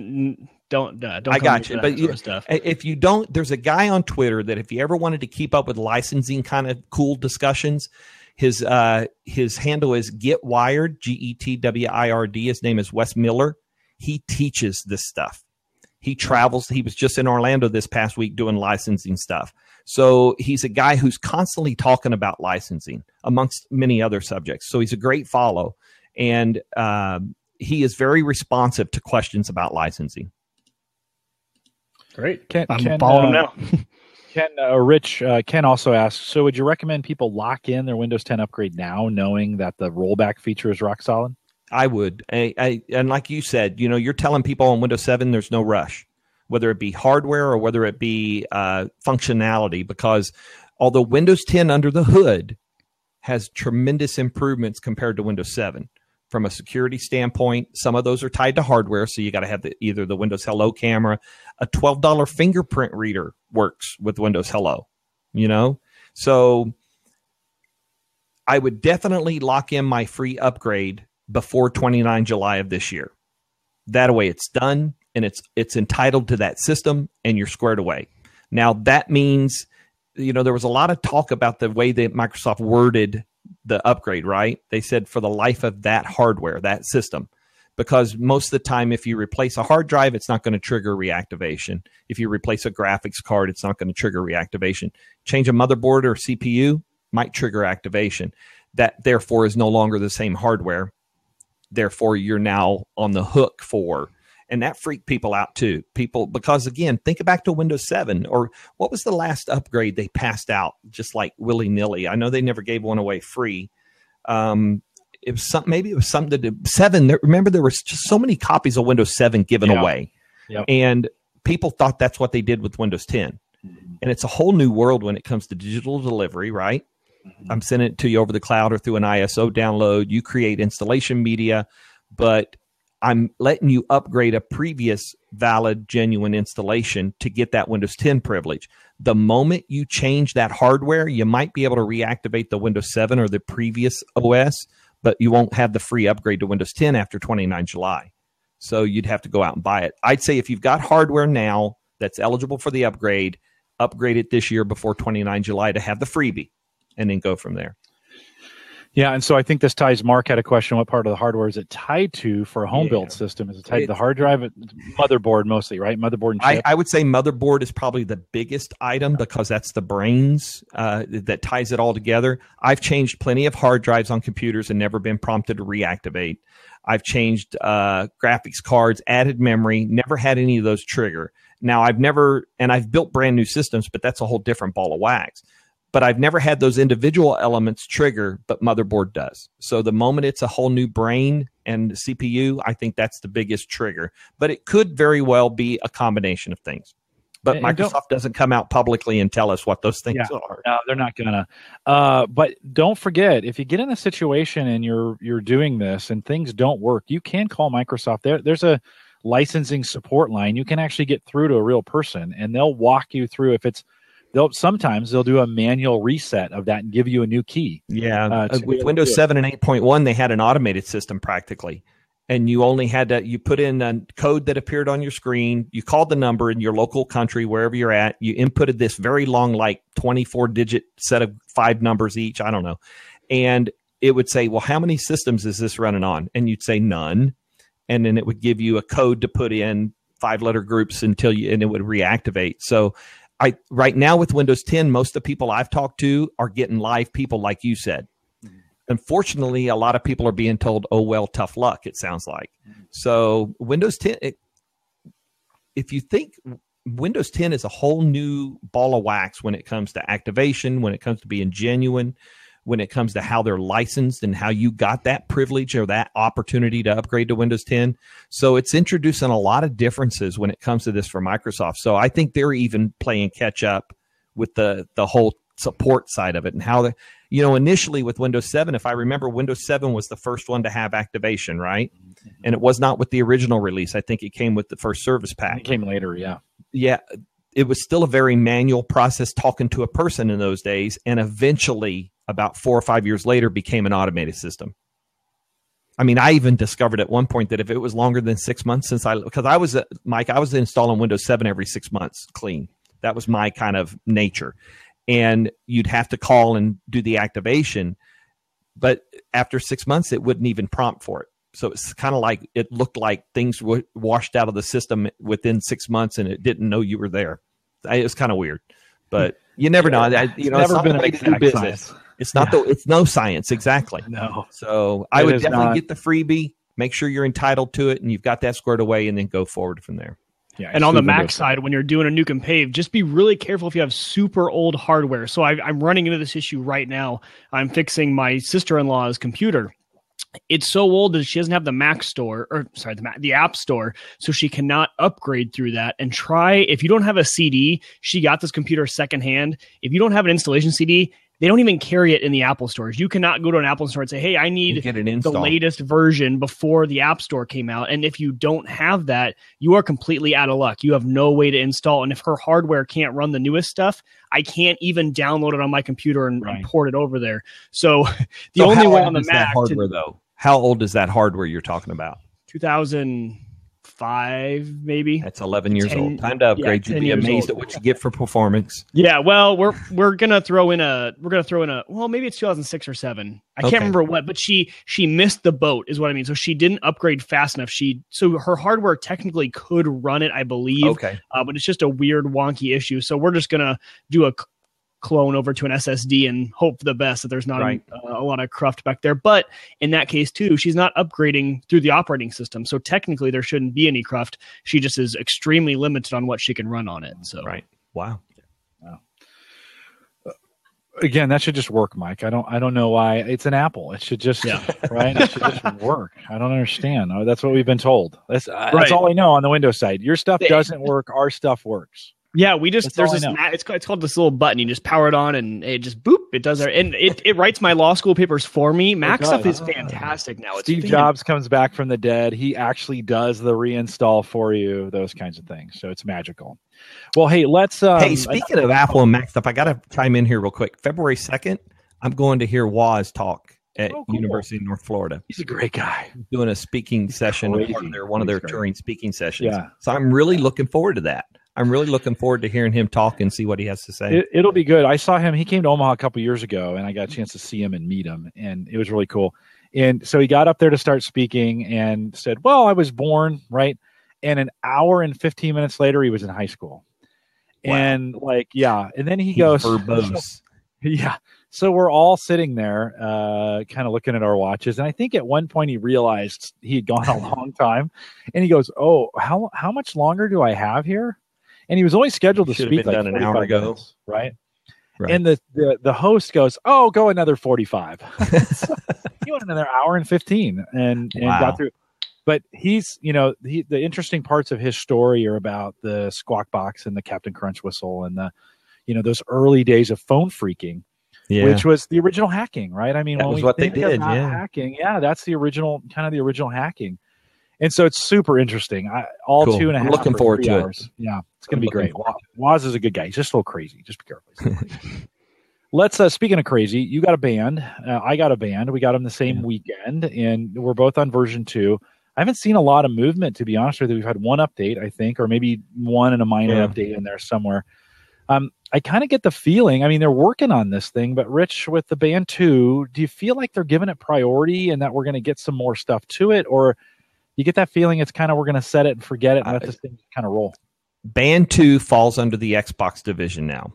don't uh, don't. I got you, but you- stuff. If you don't, there's a guy on Twitter that if you ever wanted to keep up with licensing kind of cool discussions, his uh his handle is Get Wired, G E T W I R D. His name is Wes Miller. He teaches this stuff. He travels. He was just in Orlando this past week doing licensing stuff. So he's a guy who's constantly talking about licensing amongst many other subjects. So he's a great follow, and um, he is very responsive to questions about licensing. Great. Ken, I'm Ken, following uh, him now. Ken uh, Rich uh, Ken also asks, so would you recommend people lock in their Windows 10 upgrade now, knowing that the rollback feature is rock solid? I would. I, I, and like you said, you know, you're telling people on Windows 7 there's no rush, whether it be hardware or whether it be uh, functionality, because although Windows 10 under the hood has tremendous improvements compared to Windows 7 from a security standpoint, some of those are tied to hardware. So you got to have the, either the Windows Hello camera, a $12 fingerprint reader works with Windows Hello, you know? So I would definitely lock in my free upgrade before 29 July of this year. That way it's done and it's it's entitled to that system and you're squared away. Now that means you know there was a lot of talk about the way that Microsoft worded the upgrade, right? They said for the life of that hardware, that system. Because most of the time, if you replace a hard drive, it's not going to trigger reactivation. If you replace a graphics card, it's not going to trigger reactivation. Change a motherboard or CPU might trigger activation. That therefore is no longer the same hardware therefore you're now on the hook for and that freaked people out too. People because again think back to windows 7 or what was the last upgrade they passed out just like willy-nilly? I know they never gave one away free. Um it was some maybe it was something to do seven there, remember there was just so many copies of windows 7 given Yeah. away. Yep. and people thought that's what they did with windows 10 and it's a whole new world when it comes to digital delivery right? I'm sending it to you over the cloud or through an ISO download. You create installation media, but I'm letting you upgrade a previous valid, genuine installation to get that Windows 10 privilege. The moment you change that hardware, you might be able to reactivate the Windows 7 or the previous OS, but you won't have the free upgrade to Windows 10 after 29 July. So you'd have to go out and buy it. I'd say if you've got hardware now that's eligible for the upgrade, upgrade it this year before 29 July to have the freebie and then go from there. Yeah, and so I think this ties. Mark had a question: What part of the hardware is it tied to for a home Yeah. built system? Is it tied to the hard drive, motherboard mostly, right? Motherboard and I. I would say motherboard is probably the biggest item because that's the brains uh, that ties it all together. I've changed plenty of hard drives on computers and never been prompted to reactivate. I've changed uh, graphics cards, added memory, never had any of those trigger. Now I've never, and I've built brand new systems, but that's a whole different ball of wax. But I've never had those individual elements trigger, but motherboard does. So the moment it's a whole new brain and CPU, I think that's the biggest trigger. But it could very well be a combination of things. But And- Microsoft doesn't come out publicly and tell us what those things Yeah. are. No, they're not gonna. Uh, but don't forget, if you get in a situation and you're you're doing this and things don't work, you can call Microsoft. There, there's a licensing support line. You can actually get through to a real person, and they'll walk you through. If it's, they'll sometimes they'll do a manual reset of that and give you a new key. Yeah, Uh, to be able with Windows 7 and 8.1, they had an automated system practically. And you only had to, you put in a code that appeared on your screen. You called the number in your local country, wherever you're at. You inputted this very long, like 24 digit set of five numbers each. I don't know. And it would say, well, how many systems is this running on? And you'd say none. And then it would give you a code to put in five letter groups until you, and it would reactivate. So, I right now with Windows 10, most of the people I've talked to are getting live people, like you said. Mm-hmm. Unfortunately, a lot of people are being told, "Oh well, tough luck." It sounds like. Mm-hmm. So Windows 10, it, if you think Windows 10 is a whole new ball of wax when it comes to activation, when it comes to being genuine, when it comes to how they're licensed and how you got that privilege or that opportunity to upgrade to Windows 10. So it's introducing a lot of differences when it comes to this for Microsoft. So I think they're even playing catch up with the the whole support side of it and how the you know initially with Windows 7 if I remember Windows 7 was the first one to have activation, right? Mm-hmm. And it was not with the original release. I think it came with the first service pack. It came later, yeah. Yeah, it was still a very manual process talking to a person in those days and eventually about 4 or 5 years later became an automated system. I mean, I even discovered at one point that if it was longer than 6 months since I because I was uh, Mike, I was installing Windows 7 every 6 months clean. That was my kind of nature. And you'd have to call and do the activation. But after six months, it wouldn't even prompt for it. So it's kind of like it looked like things w- washed out of the system within six months and it didn't know you were there. It was kind of weird, but you never know. I, you know, never it's been a business. Science. It's not yeah. the, it's no science exactly. No. So I would definitely not. get the freebie, make sure you're entitled to it and you've got that squared away and then go forward from there. Yeah, and on the Mac side, when you're doing a nuke and pave, just be really careful if you have super old hardware. So I, I'm running into this issue right now. I'm fixing my sister in law's computer. It's so old that she doesn't have the Mac store, or sorry, the Mac, the App Store, so she cannot upgrade through that. And try if you don't have a CD, she got this computer secondhand. If you don't have an installation CD, they don't even carry it in the Apple stores. You cannot go to an Apple store and say, "Hey, I need the latest version before the App Store came out." And if you don't have that, you are completely out of luck. You have no way to install. And if her hardware can't run the newest stuff, I can't even download it on my computer and, right. and port it over there. So the so only way on the Mac hardware to, though. How old is that hardware you're talking about? 2000 five, maybe. That's eleven years 10, old. Time to upgrade. Yeah, You'd be amazed old. at what you get for performance. Yeah, well, we're we're gonna throw in a we're gonna throw in a well, maybe it's two thousand six or seven. I okay. can't remember what, but she she missed the boat, is what I mean. So she didn't upgrade fast enough. She so her hardware technically could run it, I believe. Okay, uh, but it's just a weird wonky issue. So we're just gonna do a clone over to an SSD and hope for the best that there's not right. a, a, lot of cruft back there. But in that case, too, she's not upgrading through the operating system. So technically, there shouldn't be any cruft. She just is extremely limited on what she can run on it. So, right. Wow. wow. Uh, again, that should just work, Mike. I don't. I don't know why it's an Apple. It should just yeah. right. It should just work. I don't understand. Oh, that's what we've been told. That's uh, right. that's all I know on the Windows side. Your stuff doesn't work. Our stuff works. Yeah, we just That's there's this it's it's called this little button. You just power it on and it just boop it does it and it, it writes my law school papers for me. Mac stuff is fantastic now. It's Steve Jobs comes back from the dead. He actually does the reinstall for you. Those kinds of things. So it's magical. Well, hey, let's. Um, hey, speaking I, of Apple and Mac stuff, I got to chime in here real quick. February second, I'm going to hear Woz talk at oh, cool. University of North Florida. He's a great guy. doing a speaking session, one of their, one of their touring speaking sessions. Yeah. So I'm really looking forward to that. I'm really looking forward to hearing him talk and see what he has to say. It, will be good. I saw him. He came to Omaha a couple years ago, and I got a chance to see him and meet him, and it was really cool. And so he got up there to start speaking and said, "Well, I was born right," and an hour and 15 minutes later, he was in high school. Wow. And like, yeah, and then he, he goes, verbose. yeah. So we're all sitting there, uh, kind of looking at our watches, and I think at one point he realized he had gone a long time, and he goes, "Oh, how how much longer do I have here?" And he was only scheduled to speak like an hour ago, minutes, right? Right. And the, the the host goes, "Oh, go another 45." so he went another hour and 15 and, and wow. got through. But he's, you know, he, the interesting parts of his story are about the squawk box and the Captain Crunch whistle and the, you know, those early days of phone phreaking, yeah. which was the original hacking, right? I mean, that was what they did. Yeah, hacking. Yeah, that's the original, kind of the original hacking and so it's super interesting. I, all cool. two and a half. I'm looking forward to hours. it. Yeah, it's going to be great. Woz is a good guy. He's just a little crazy. Just be careful. Let's uh, speaking of crazy, you got a band. Uh, I got a band. We got them the same yeah. weekend, and we're both on version two. I haven't seen a lot of movement, to be honest with you. We've had one update, I think, or maybe one and a minor yeah. update in there somewhere. Um, I kind of get the feeling. I mean, they're working on this thing, but Rich, with the band two, do you feel like they're giving it priority and that we're going to get some more stuff to it, or you get that feeling it's kind of we're going to set it and forget it and let uh, this thing kind of roll. Band 2 falls under the Xbox division now.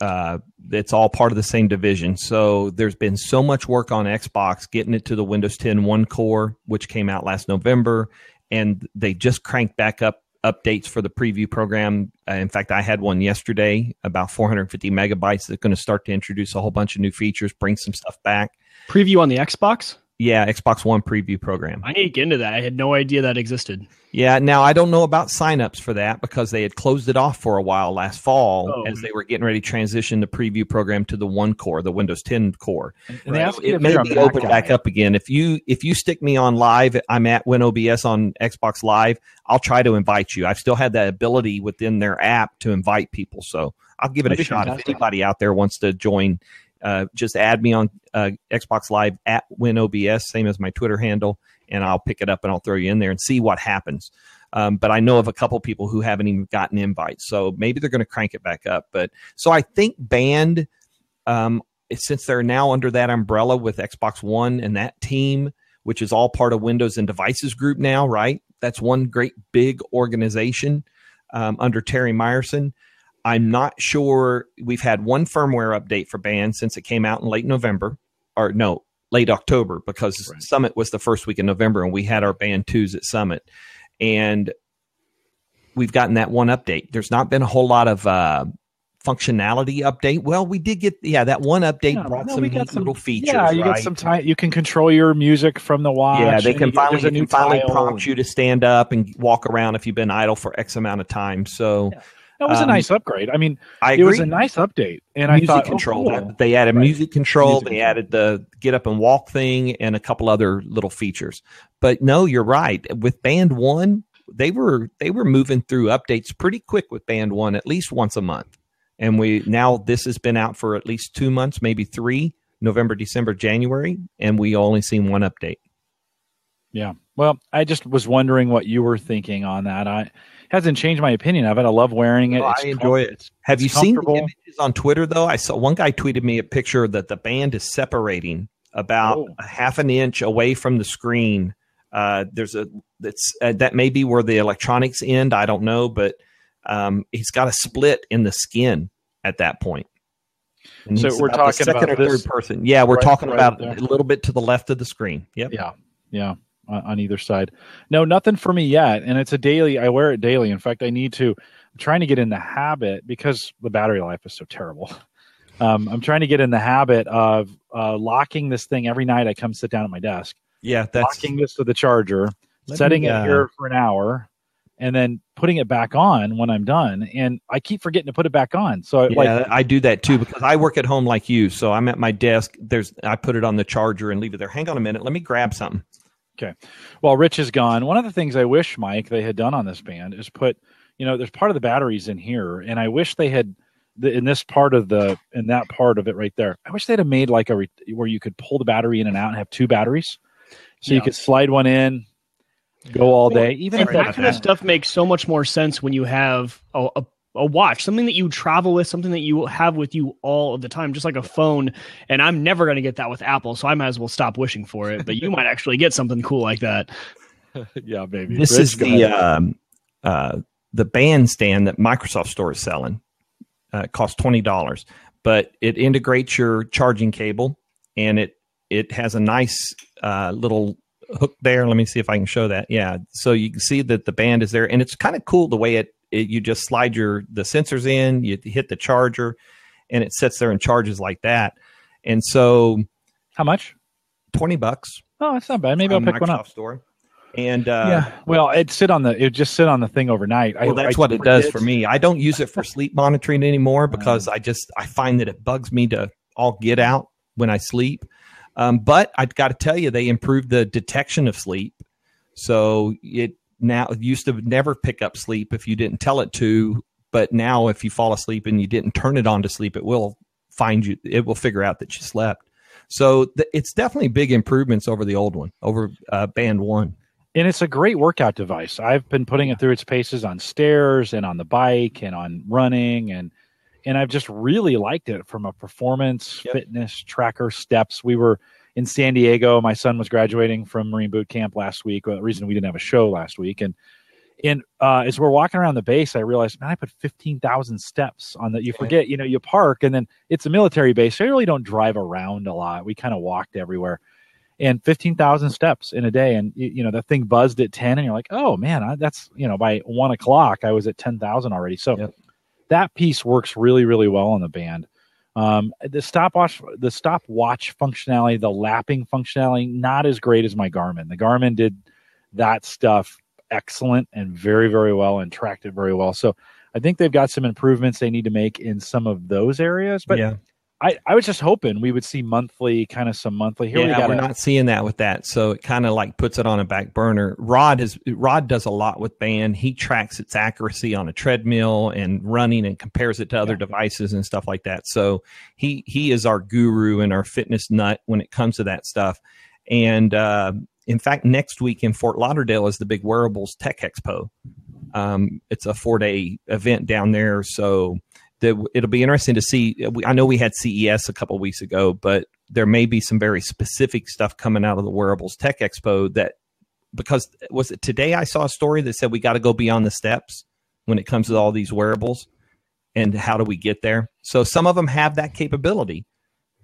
Uh, it's all part of the same division. So there's been so much work on Xbox getting it to the Windows 10 one core, which came out last November, and they just cranked back up updates for the preview program. Uh, in fact, I had one yesterday about 450 megabytes that's going to start to introduce a whole bunch of new features, bring some stuff back. Preview on the Xbox? Yeah, Xbox One preview program. I need to get into that. I had no idea that existed. Yeah, now I don't know about signups for that because they had closed it off for a while last fall oh. as they were getting ready to transition the preview program to the one core, the Windows 10 core. And right. it may be open back up again. If you if you stick me on live, I'm at WinOBS on Xbox Live. I'll try to invite you. I've still had that ability within their app to invite people, so I'll give it That'd a shot. Fantastic. If anybody out there wants to join uh, just add me on uh, Xbox Live at WinOBS, same as my Twitter handle, and I'll pick it up and I'll throw you in there and see what happens. Um, but I know of a couple people who haven't even gotten invites, so maybe they're going to crank it back up. But so I think Band, um, since they're now under that umbrella with Xbox One and that team, which is all part of Windows and Devices Group now, right? That's one great big organization um, under Terry Myerson. I'm not sure. We've had one firmware update for Band since it came out in late November, or no, late October, because right. Summit was the first week in November, and we had our Band twos at Summit, and we've gotten that one update. There's not been a whole lot of uh, functionality update. Well, we did get yeah that one update yeah, brought no, some, some little features. Yeah, you right? get some time. You can control your music from the watch. Yeah, they can finally, can finally prompt you to stand up and walk around if you've been idle for X amount of time. So. Yeah that was um, a nice upgrade. I mean, I it was a nice update, and music I thought control. Oh, cool. They added right. music control. Music they control. added the get up and walk thing, and a couple other little features. But no, you're right. With Band One, they were they were moving through updates pretty quick with Band One, at least once a month. And we now this has been out for at least two months, maybe three, November, December, January, and we only seen one update. Yeah. Well, I just was wondering what you were thinking on that. I hasn't changed my opinion of it. I love wearing it. Oh, I enjoy it. Have you seen the images on Twitter though? I saw one guy tweeted me a picture that the band is separating about oh. a half an inch away from the screen. Uh, there's a that's uh, that may be where the electronics end. I don't know, but um, he's got a split in the skin at that point. And so we're talking second about or third person. Yeah, we're right, talking right about there. a little bit to the left of the screen. Yep. Yeah. Yeah on either side. No, nothing for me yet. And it's a daily. I wear it daily. In fact, I need to. I'm trying to get in the habit because the battery life is so terrible. Um, I'm trying to get in the habit of uh, locking this thing every night. I come sit down at my desk. Yeah, that's locking this to the charger, setting me, uh, it here for an hour, and then putting it back on when I'm done. And I keep forgetting to put it back on. So yeah, like, I do that too because I work at home like you. So I'm at my desk. There's I put it on the charger and leave it there. Hang on a minute. Let me grab something. Okay. Well, Rich is gone. One of the things I wish, Mike, they had done on this band is put, you know, there's part of the batteries in here, and I wish they had in this part of the in that part of it right there. I wish they'd have made like a re, where you could pull the battery in and out and have two batteries, so yeah. you could slide one in, go all day. Even if that kind of stuff makes so much more sense when you have a, a a watch, something that you travel with, something that you have with you all of the time, just like a phone. And I'm never going to get that with Apple, so I might as well stop wishing for it. But you might actually get something cool like that. yeah, maybe. This Rich, is the um, uh, the bandstand that Microsoft Store is selling. Uh, it costs twenty dollars, but it integrates your charging cable, and it it has a nice uh, little hook there. Let me see if I can show that. Yeah, so you can see that the band is there, and it's kind of cool the way it it, you just slide your the sensors in, you hit the charger, and it sits there and charges like that. And so, how much? Twenty bucks. Oh, that's not bad. Maybe I'll pick Microsoft one up. Store. And uh, yeah, well, it sit on the it just sit on the thing overnight. Well, I, that's I, what it does for me. I don't use it for sleep monitoring anymore because I just I find that it bugs me to all get out when I sleep. Um, but I got to tell you, they improved the detection of sleep, so it now used to never pick up sleep if you didn't tell it to but now if you fall asleep and you didn't turn it on to sleep it will find you it will figure out that you slept. So th- it's definitely big improvements over the old one over uh, band one. And it's a great workout device. I've been putting it through its paces on stairs and on the bike and on running and and i've just really liked it from a performance yep. fitness tracker steps. We were in San Diego. My son was graduating from Marine Boot Camp last week. Well, the reason we didn't have a show last week, and and uh, as we're walking around the base, I realized, man, I put fifteen thousand steps on that. You forget, you know, you park, and then it's a military base. So I really don't drive around a lot. We kind of walked everywhere, and 15,000 steps in a day. And, you, you, know, that thing buzzed at 10 and you're like, oh man, I, that's, you know, by one o'clock, I was at 10,000 already. So yep. that piece works really, really well on the band. Um, the stopwatch, the stopwatch functionality, the lapping functionality, not as great as my Garmin. The Garmin did that stuff excellent and very, very well and tracked it very well. So I think they've got some improvements they need to make in some of those areas. But yeah. I, I was just hoping we would see monthly, kind of some monthly. Here yeah, we are not seeing that with that, so it kind of like puts it on a back burner. Rod has Rod does a lot with band. He tracks its accuracy on a treadmill and running, and compares it to other yeah. devices and stuff like that. So he he is our guru and our fitness nut when it comes to that stuff. And uh, in fact, next week in Fort Lauderdale is the big wearables tech expo. Um, it's a four day event down there, so the, it'll be interesting to see. Uh, I know we had CES a couple weeks ago, but there may be some very specific stuff coming out of the wearables tech expo that because uh, was it today I saw a story that said we got to go beyond the steps when it comes to all these wearables and how do we get there? So some of them have that capability,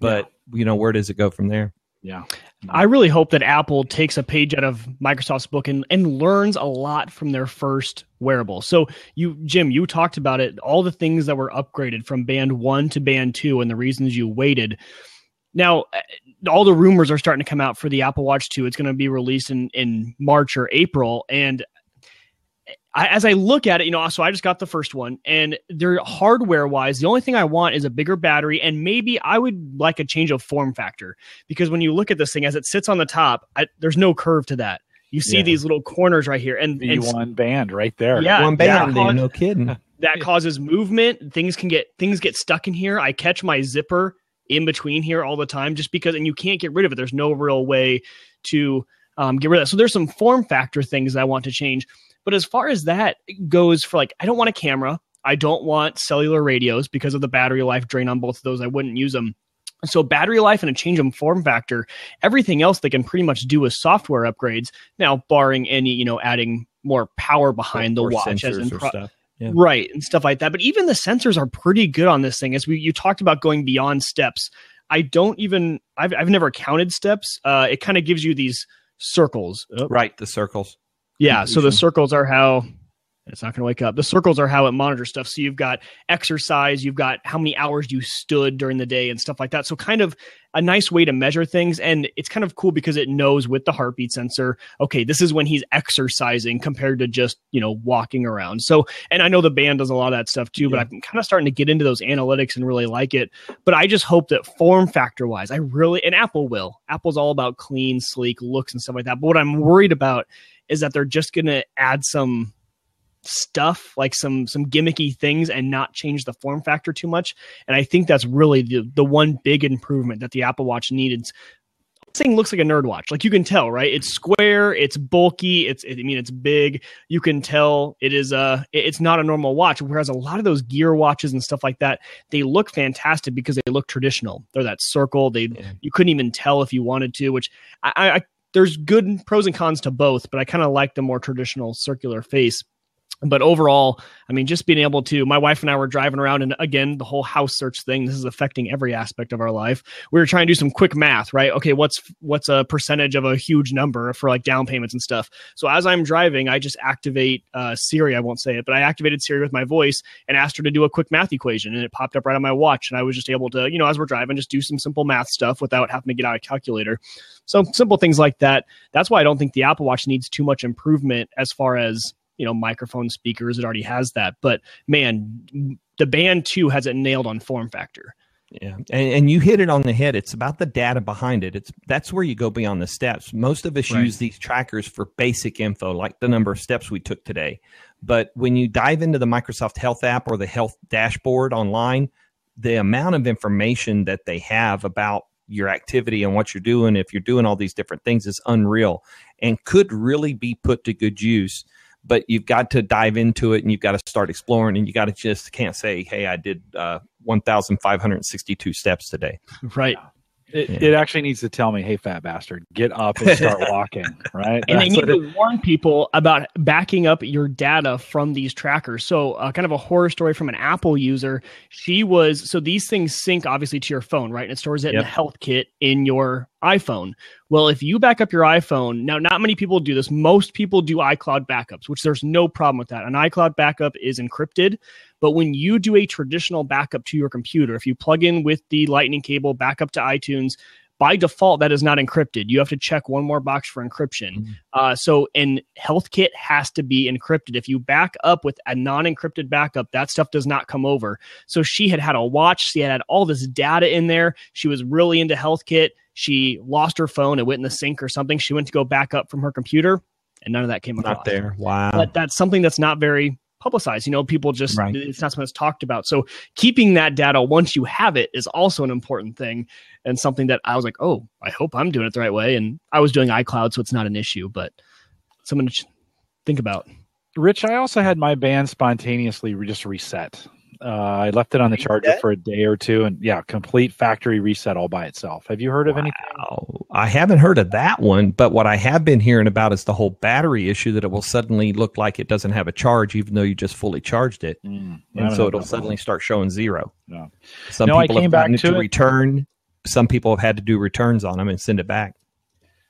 but yeah. you know where does it go from there? Yeah. I really hope that Apple takes a page out of Microsoft's book and, and learns a lot from their first wearable. So you Jim, you talked about it, all the things that were upgraded from band 1 to band 2 and the reasons you waited. Now, eh, all the rumors are starting to come out for the Apple Watch 2. It's going to be released in in March or April and I, as I look at it, you know, so I just got the first one, and they're hardware wise. The only thing I want is a bigger battery, and maybe I would like a change of form factor because when you look at this thing as it sits on the top, I, there's no curve to that. You see yeah. these little corners right here, and the one band right there. Yeah, one band. Yeah. no kidding. That causes movement. Things can get things get stuck in here. I catch my zipper in between here all the time, just because, and you can't get rid of it. There's no real way to um, get rid of it. So there's some form factor things I want to change. But as far as that goes, for like, I don't want a camera. I don't want cellular radios because of the battery life drain on both of those. I wouldn't use them. So battery life and a change in form factor, everything else they can pretty much do with software upgrades. Now, barring any, you know, adding more power behind the watch as in pro- yeah. right and stuff like that. But even the sensors are pretty good on this thing. As we you talked about going beyond steps, I don't even I've I've never counted steps. Uh, it kind of gives you these circles. Oh. Right, the circles. Yeah. So the circles are how it's not going to wake up. The circles are how it monitors stuff. So you've got exercise, you've got how many hours you stood during the day and stuff like that. So kind of a nice way to measure things. And it's kind of cool because it knows with the heartbeat sensor, okay, this is when he's exercising compared to just, you know, walking around. So, and I know the band does a lot of that stuff too, yeah. but I'm kind of starting to get into those analytics and really like it. But I just hope that form factor wise, I really, and Apple will. Apple's all about clean, sleek looks and stuff like that. But what I'm worried about is that they're just going to add some stuff like some some gimmicky things and not change the form factor too much. And i think that's really the the one big improvement that the apple watch needed. This thing looks like a nerd watch. Like you can tell right? It's square it's bulky it's i mean it's big. You can tell it is uh, a it's not a normal watch. Whereas a lot of those gear watches and stuff like that they look fantastic because they look traditional. They're that circle. They yeah. you couldn't even tell if you wanted to which I, I there's good pros and cons to both, but I kind of like the more traditional circular face but overall, I mean, just being able to, my wife and I were driving around, and again, the whole house search thing. This is affecting every aspect of our life. We were trying to do some quick math, right? Okay, what's what's a percentage of a huge number for like down payments and stuff? So as I'm driving, I just activate uh, Siri. I won't say it, but I activated Siri with my voice and asked her to do a quick math equation, and it popped up right on my watch, and I was just able to, you know, as we're driving, just do some simple math stuff without having to get out a calculator. So simple things like that. That's why I don't think the Apple Watch needs too much improvement as far as you know microphone speakers it already has that. But man the band too has it nailed on form factor. Yeah. And, and you hit it on the head. It's about the data behind it. It's that's where you go beyond the steps. Most of us right. use these trackers for basic info like the number of steps we took today. But when you dive into the microsoft health app or the health dashboard online the amount of information that they have about your activity and what you're doing if you're doing all these different things is unreal and could really be put to good use but you've got to dive into it and you've got to start exploring and you got to just can't say hey i did uh, 1562 steps today right it, yeah. it, actually needs to tell me, "Hey, fat bastard, get up and start walking." Right, and That's they need to it, warn people about backing up your data from these trackers. So, uh, kind of a horror story from an Apple user. She was so these things sync obviously to your phone, right? And it stores it yep. in the health kit in your iPhone. Well, if you back up your iPhone, now not many people do this. Most people do iCloud backups, which there's no problem with that. An iCloud backup is encrypted, but when you do a traditional backup to your computer, if you plug in with the lightning cable backup to iTunes, by default that is not encrypted you have to check one more box for encryption mm-hmm. uh, so and healthkit has to be encrypted if you back up with a non-encrypted backup that stuff does not come over so she had had a watch she had, had all this data in there she was really into healthkit she lost her phone it went in the sink or something she went to go back up from her computer and none of that came not across. there wow but that's something that's not very publicized. You know, people just right. it's not something that's talked about. So keeping that data once you have it is also an important thing and something that I was like, oh, I hope I'm doing it the right way. And I was doing iCloud, so it's not an issue, but something to think about. Rich, I also had my band spontaneously just reset. Uh, I left it on the charger for a day or two, and yeah, complete factory reset all by itself. Have you heard of wow. anything? I haven't heard of that one, but what I have been hearing about is the whole battery issue that it will suddenly look like it doesn't have a charge, even though you just fully charged it, mm, and so it'll suddenly that. start showing zero. No, some no, people have gotten to, to return. Some people have had to do returns on them and send it back.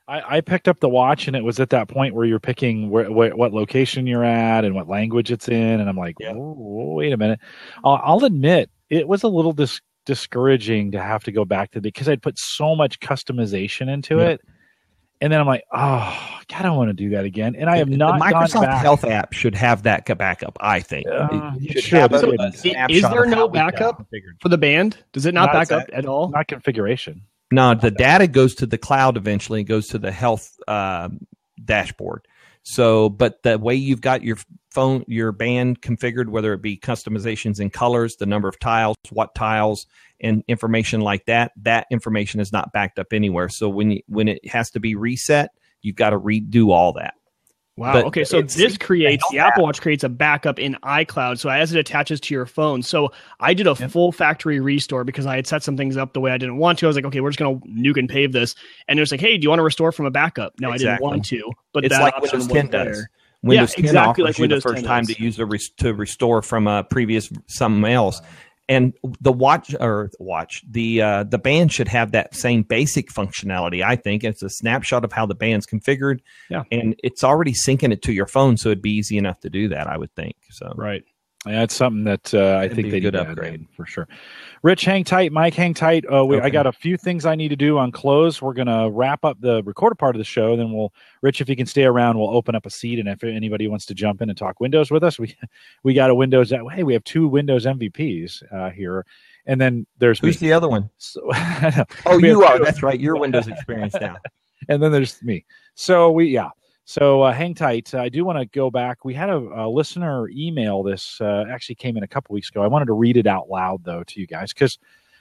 I, I, picked up the watch and it was at that point where you're picking where, where, what location you're at and what language it's in, and I'm like, yeah. wait a minute. I'll, I'll, admit it was a little dis- discouraging to have to go back to the because I'd put so much customization into yeah. it, and then I'm like, oh, God, I don't want to do that again. And I have not. The Microsoft Health app should have that backup. I think. Uh, it should. So is there no backup for the band? Does it not, not back up at all? Not configuration. No, the data goes to the cloud eventually. It goes to the health uh, dashboard. So, but the way you've got your phone, your band configured, whether it be customizations in colors, the number of tiles, what tiles, and information like that, that information is not backed up anywhere. So when you, when it has to be reset, you've got to redo all that. Wow. But okay. So this creates the Apple Watch creates a backup in iCloud. So as it attaches to your phone. So I did a yep. full factory restore because I had set some things up the way I didn't want to. I was like, okay, we're just going to nuke and pave this. And it was like, hey, do you want to restore from a backup? No, exactly. I didn't want to. But it's that like Windows 10 does. There. Windows yeah, 10 exactly offers like you Windows the first time to use a res- to restore from a previous something else and the watch or watch the uh, the band should have that same basic functionality. I think it's a snapshot of how the band's configured, yeah, and it's already syncing it to your phone, so it'd be easy enough to do that. I would think so. Right. Yeah, it's something that uh, I It'd think they good upgrade for sure. Rich, hang tight. Mike, hang tight. Uh, we, okay. I got a few things I need to do on close. We're gonna wrap up the recorded part of the show. Then we'll, Rich, if you can stay around, we'll open up a seat. And if anybody wants to jump in and talk Windows with us, we we got a Windows. Hey, we have two Windows MVPs uh, here. And then there's who's me. the other one? So, oh, you are. That's right. Your Windows experience now. and then there's me. So we yeah. So uh, hang tight. I do want to go back. We had a, a listener email this uh, actually came in a couple weeks ago. I wanted to read it out loud though to you guys because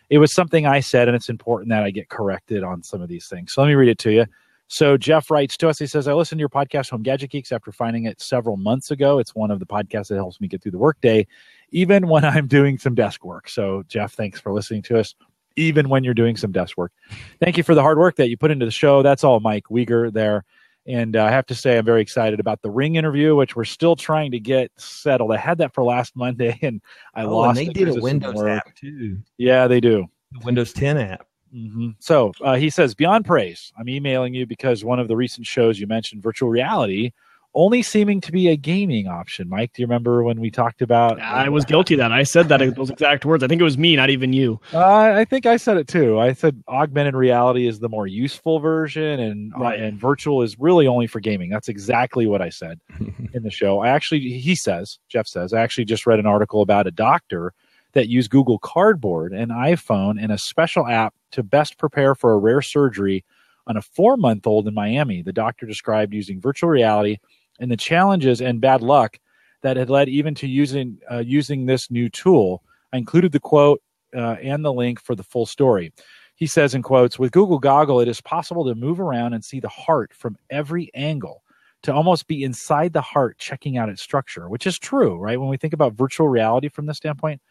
it was something I said, and it's important that I get corrected on some of these things. So let me read it to you. So Jeff writes to us. He says, "I listened to your podcast, Home Gadget Geeks, after finding it several months ago. It's one of the podcasts that helps me get through the workday, even when I'm doing some desk work." So Jeff, thanks for listening to us even when you're doing some desk work. Thank you for the hard work that you put into the show. That's all, Mike Wieger there. And uh, I have to say, I'm very excited about the ring interview, which we're still trying to get settled. I had that for last Monday, and I oh, lost. And they did a Windows app too. Yeah, they do. The Windows 10 app. Mm-hmm. So uh, he says, beyond praise, I'm emailing you because one of the recent shows you mentioned virtual reality only seeming to be a gaming option. Mike, do you remember when we talked about? I was guilty of that. I said that those exact words. I think it was me, not even you. Uh, I think I said it too. I said augmented reality is the more useful version, and uh, right. uh, and virtual is really only for gaming. That's exactly what I said in the show. I actually, he says, Jeff says, I actually just read an article about a doctor that used Google Cardboard, an iPhone, and a special app to best prepare for a rare surgery on a four month old in Miami. The doctor described using virtual reality and the challenges and bad luck that had led even to using uh, using this new tool. I included the quote uh, and the link for the full story. He says in quotes, with Google Goggle, it is possible to move around and see the heart from every angle, to almost be inside the heart, checking out its structure, which is true, right? When we think about virtual reality from this standpoint,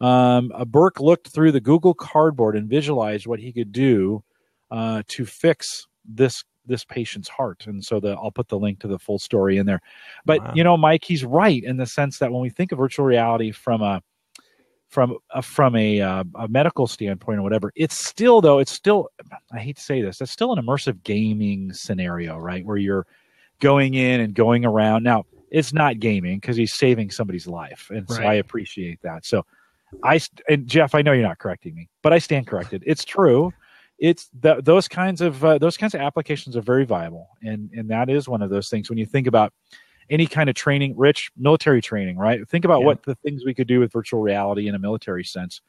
um, Burke looked through the Google Cardboard and visualized what he could do uh, to fix this this patient's heart and so the, i'll put the link to the full story in there but wow. you know mike he's right in the sense that when we think of virtual reality from a from uh, from a, uh, a medical standpoint or whatever. It's still though. It's still. I hate to say this. It's still an immersive gaming scenario, right? Where you're going in and going around. Now it's not gaming because he's saving somebody's life, and right. so I appreciate that. So I and Jeff, I know you're not correcting me, but I stand corrected. It's true. It's the, those kinds of uh, those kinds of applications are very viable, and and that is one of those things when you think about any kind of training, rich military training, right? Think about yeah. what the things we could do with virtual reality in a military sense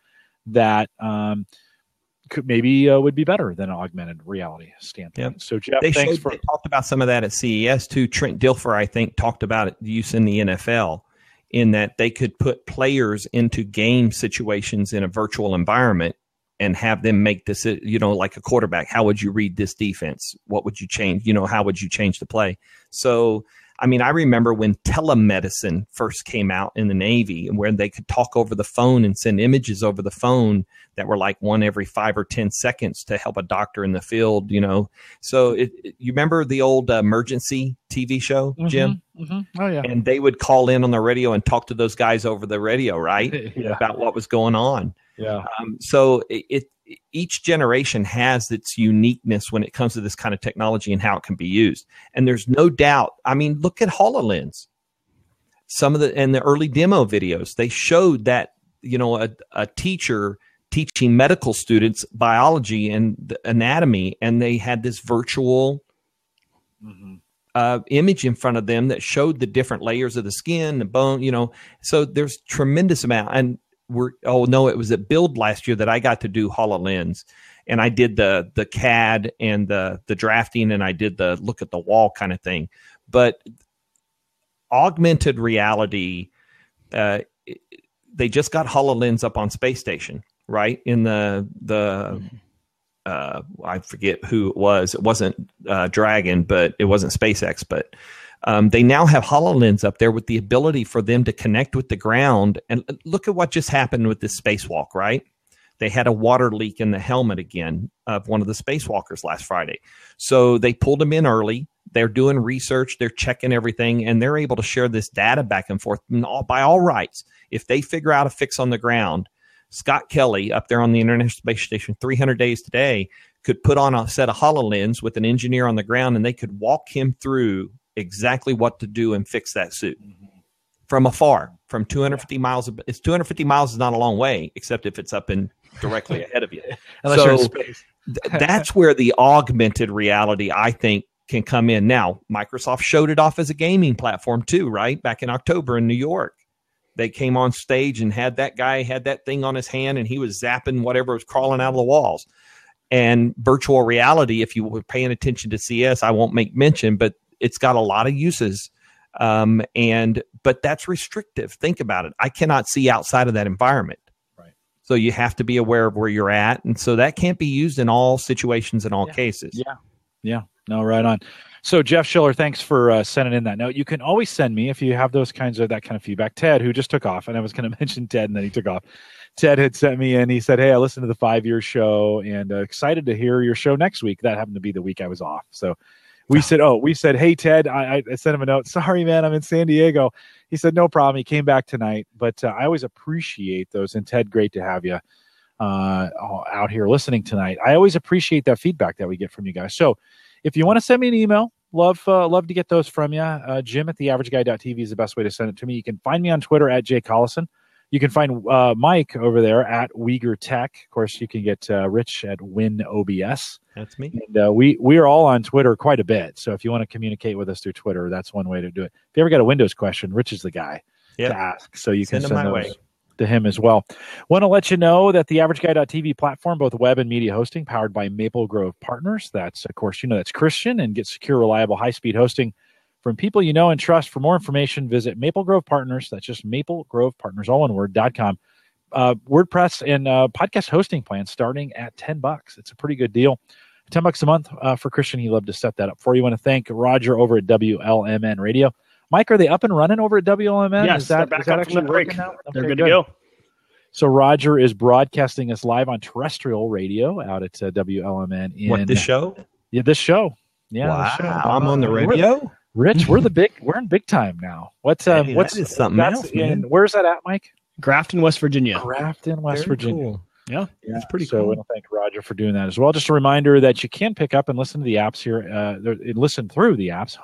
that um, could maybe uh, would be better than an augmented reality standpoint. Yep. So Jeff, they thanks showed, for they talked about some of that at CES too. Trent Dilfer, I think, talked about it use in the NFL in that they could put players into game situations in a virtual environment and have them make this uh, you know like a quarterback. How would you read this defense? What would you change? You know how would you change the play? So I mean, I remember when telemedicine first came out in the Navy, where they could talk over the phone and send images over the phone that were like one every five or 10 seconds to help a doctor in the field, you know. So, it, it, you remember the old uh, emergency TV show, mm-hmm, Jim? Mm-hmm. Oh, yeah. And they would call in on the radio and talk to those guys over the radio, right? yeah. About what was going on. Yeah. Um, so, it, each generation has its uniqueness when it comes to this kind of technology and how it can be used. And there's no doubt. I mean, look at HoloLens. Some of the and the early demo videos, they showed that, you know, a, a teacher teaching medical students biology and anatomy, and they had this virtual mm-hmm. uh, image in front of them that showed the different layers of the skin, the bone, you know. So there's tremendous amount. And we're oh no, it was at Build last year that I got to do HoloLens, and I did the the CAD and the the drafting, and I did the look at the wall kind of thing. But augmented reality, uh, they just got HoloLens up on space station, right? In the the uh, I forget who it was. It wasn't uh, Dragon, but it wasn't SpaceX, but um, they now have HoloLens up there with the ability for them to connect with the ground. And look at what just happened with this spacewalk, right? They had a water leak in the helmet again of one of the spacewalkers last Friday. So they pulled them in early. They're doing research, they're checking everything, and they're able to share this data back and forth and all, by all rights. If they figure out a fix on the ground, Scott Kelly up there on the International Space Station 300 days today could put on a set of HoloLens with an engineer on the ground and they could walk him through exactly what to do and fix that suit mm-hmm. from afar, from 250 yeah. miles. It's 250 miles is not a long way, except if it's up and directly ahead of you. so th- that's where the augmented reality, I think, can come in. Now, Microsoft showed it off as a gaming platform too, right? Back in October in New York. They came on stage and had that guy had that thing on his hand and he was zapping whatever was crawling out of the walls. And virtual reality, if you were paying attention to CES, I won't make mention, but it's got a lot of uses um, and but that's restrictive. Think about it. I cannot see outside of that environment. Right. So you have to be aware of where you're at and so that can't be used in all situations in all yeah. cases. Yeah. Yeah. No right on. So jeff schiller thanks for uh, sending in that note. You can always send me if you have those kinds of that kind of feedback. Ted who just took off and i was going to mention ted and then he took off. Ted had sent me in. He said hey i listened to the five year show and uh, excited to hear your show next week. That happened to be the week i was off. So we said, "Oh, we said, hey Ted, I, I sent him a note. Sorry, man, I'm in San Diego." He said, "No problem." He came back tonight, but uh, I always appreciate those. And Ted, great to have you uh, out here listening tonight. I always appreciate that feedback that we get from you guys. So, if you want to send me an email, love uh, love to get those from you. Uh, Jim at theaverageguy.tv is the best way to send it to me. You can find me on Twitter at Jay Collison. You can find uh, Mike over there at Wieger Tech. Of course, you can get uh, Rich at Win OBS. That's me. And uh, we we are all on Twitter quite a bit. So if you want to communicate with us through Twitter, that's one way to do it. If you ever got a Windows question, Rich is the guy yep. to ask. So you send can send those way. to him as well. Want to let you know that the AverageGuy.tv platform, both web and media hosting, powered by Maple Grove Partners. That's of course you know that's Christian and get secure, reliable, high speed hosting from people you know and trust. For more information, visit Maple Grove Partners. That's just Maple Grove Partners, all one word, dot com. Uh, WordPress and uh, podcast hosting plan starting at 10 bucks. It's a pretty good deal. 10 bucks a month uh, for Christian. He loved to set that up for you. want to thank Roger over at WLMN Radio. Mike, are they up and running over at WLMN? Yes, is that, they're back is that actually break. Okay, they're good, good, to go. So Roger is broadcasting us live on terrestrial radio out at uh, WLMN. In, what, this show? Yeah, this show. Yeah, wow. Show. I'm on the radio? Rich, we're the big, we're in big time now. What's uh, hey, what's something else? In, where's that at, Mike? Grafton, West Virginia. Grafton, West Very Virginia. cool. Yeah, Yeah, That's pretty so cool. I want to thank Roger for doing that as well. Just a reminder that you can pick up and listen to the apps here, uh, listen through the apps.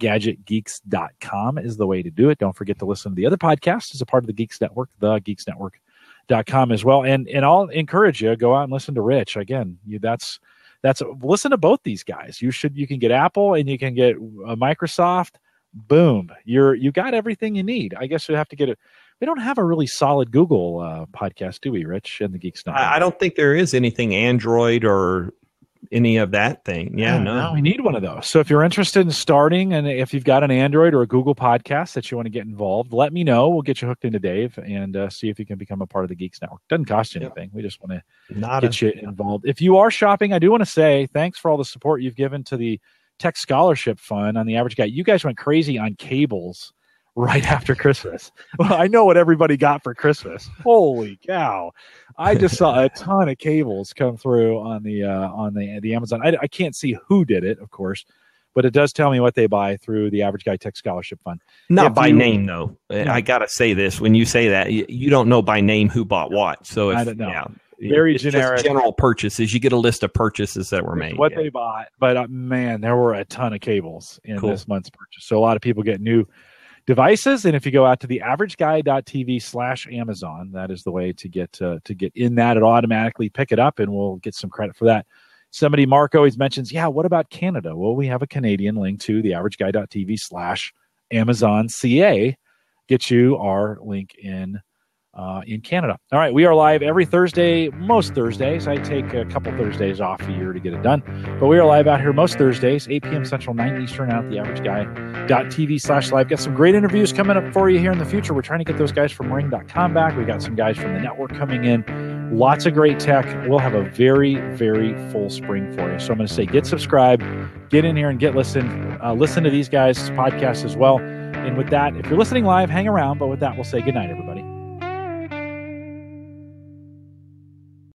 HomeGadgetGeeks.com is the way to do it. Don't forget to listen to the other podcast as a part of the Geeks Network, the geeksnetwork.com as well. And and I'll encourage you go out and listen to Rich again. You that's that's listen to both these guys. You should you can get Apple and you can get uh, Microsoft. Boom, you're you got everything you need. I guess you have to get it. We don't have a really solid Google uh, podcast, do we, Rich? And the Geeks Network. I, I don't think there is anything Android or any of that thing. Yeah, Yeah, no. we need one of those. So if you're interested in starting, and if you've got an Android or a Google podcast that you want to get involved, let me know. We'll get you hooked into Dave and uh, see if you can become a part of the Geeks Network. Doesn't cost you Yeah. anything. We just want to Not get a, you involved. If you are shopping, I do want to say thanks for all the support you've given to the Tech Scholarship Fund on the average guy. You guys went crazy on cables right after Christmas. Well, I know what everybody got for Christmas. Holy cow. I just saw a ton of cables come through on the uh, on the the Amazon. I, I can't see who did it, of course, but it does tell me what they buy through the Average Guy Tech Scholarship Fund. not if by you- name though. No. I gotta say this: when you say that, you, you don't know by name who bought what. So if, I don't know. Yeah, Very it's just generic. general purchases. You get a list of purchases that were made. what yeah. they bought. But uh, man, there were a ton of cables in Cool. this month's purchase. So a lot of people get new devices. And if you go out to the averageguy.tv slash Amazon, that is the way to get uh, to get in that. It'll automatically pick it up and we'll get some credit for that. Somebody, Mark, always mentions, yeah, what about Canada? Well, we have a Canadian link to the averageguy.tv slash Amazon CA. Get you our link in uh, in Canada. All right, we are live every Thursday, most Thursdays. I take a couple Thursdays off a year to get it done, but we are live out here most Thursdays, 8 p.m. Central, 9 Eastern, out at the average guy.tv slash live. Got some great interviews coming up for you here in the future. We're trying to get those guys from ring.com back. We got some guys from the network coming in. Lots of great tech. We'll have a very, very full spring for you. So I'm going to say get subscribed, get in here and get listen, uh, listen to these guys' podcasts as well. And with that, if you're listening live, hang around. But with that, we'll say good night, everybody.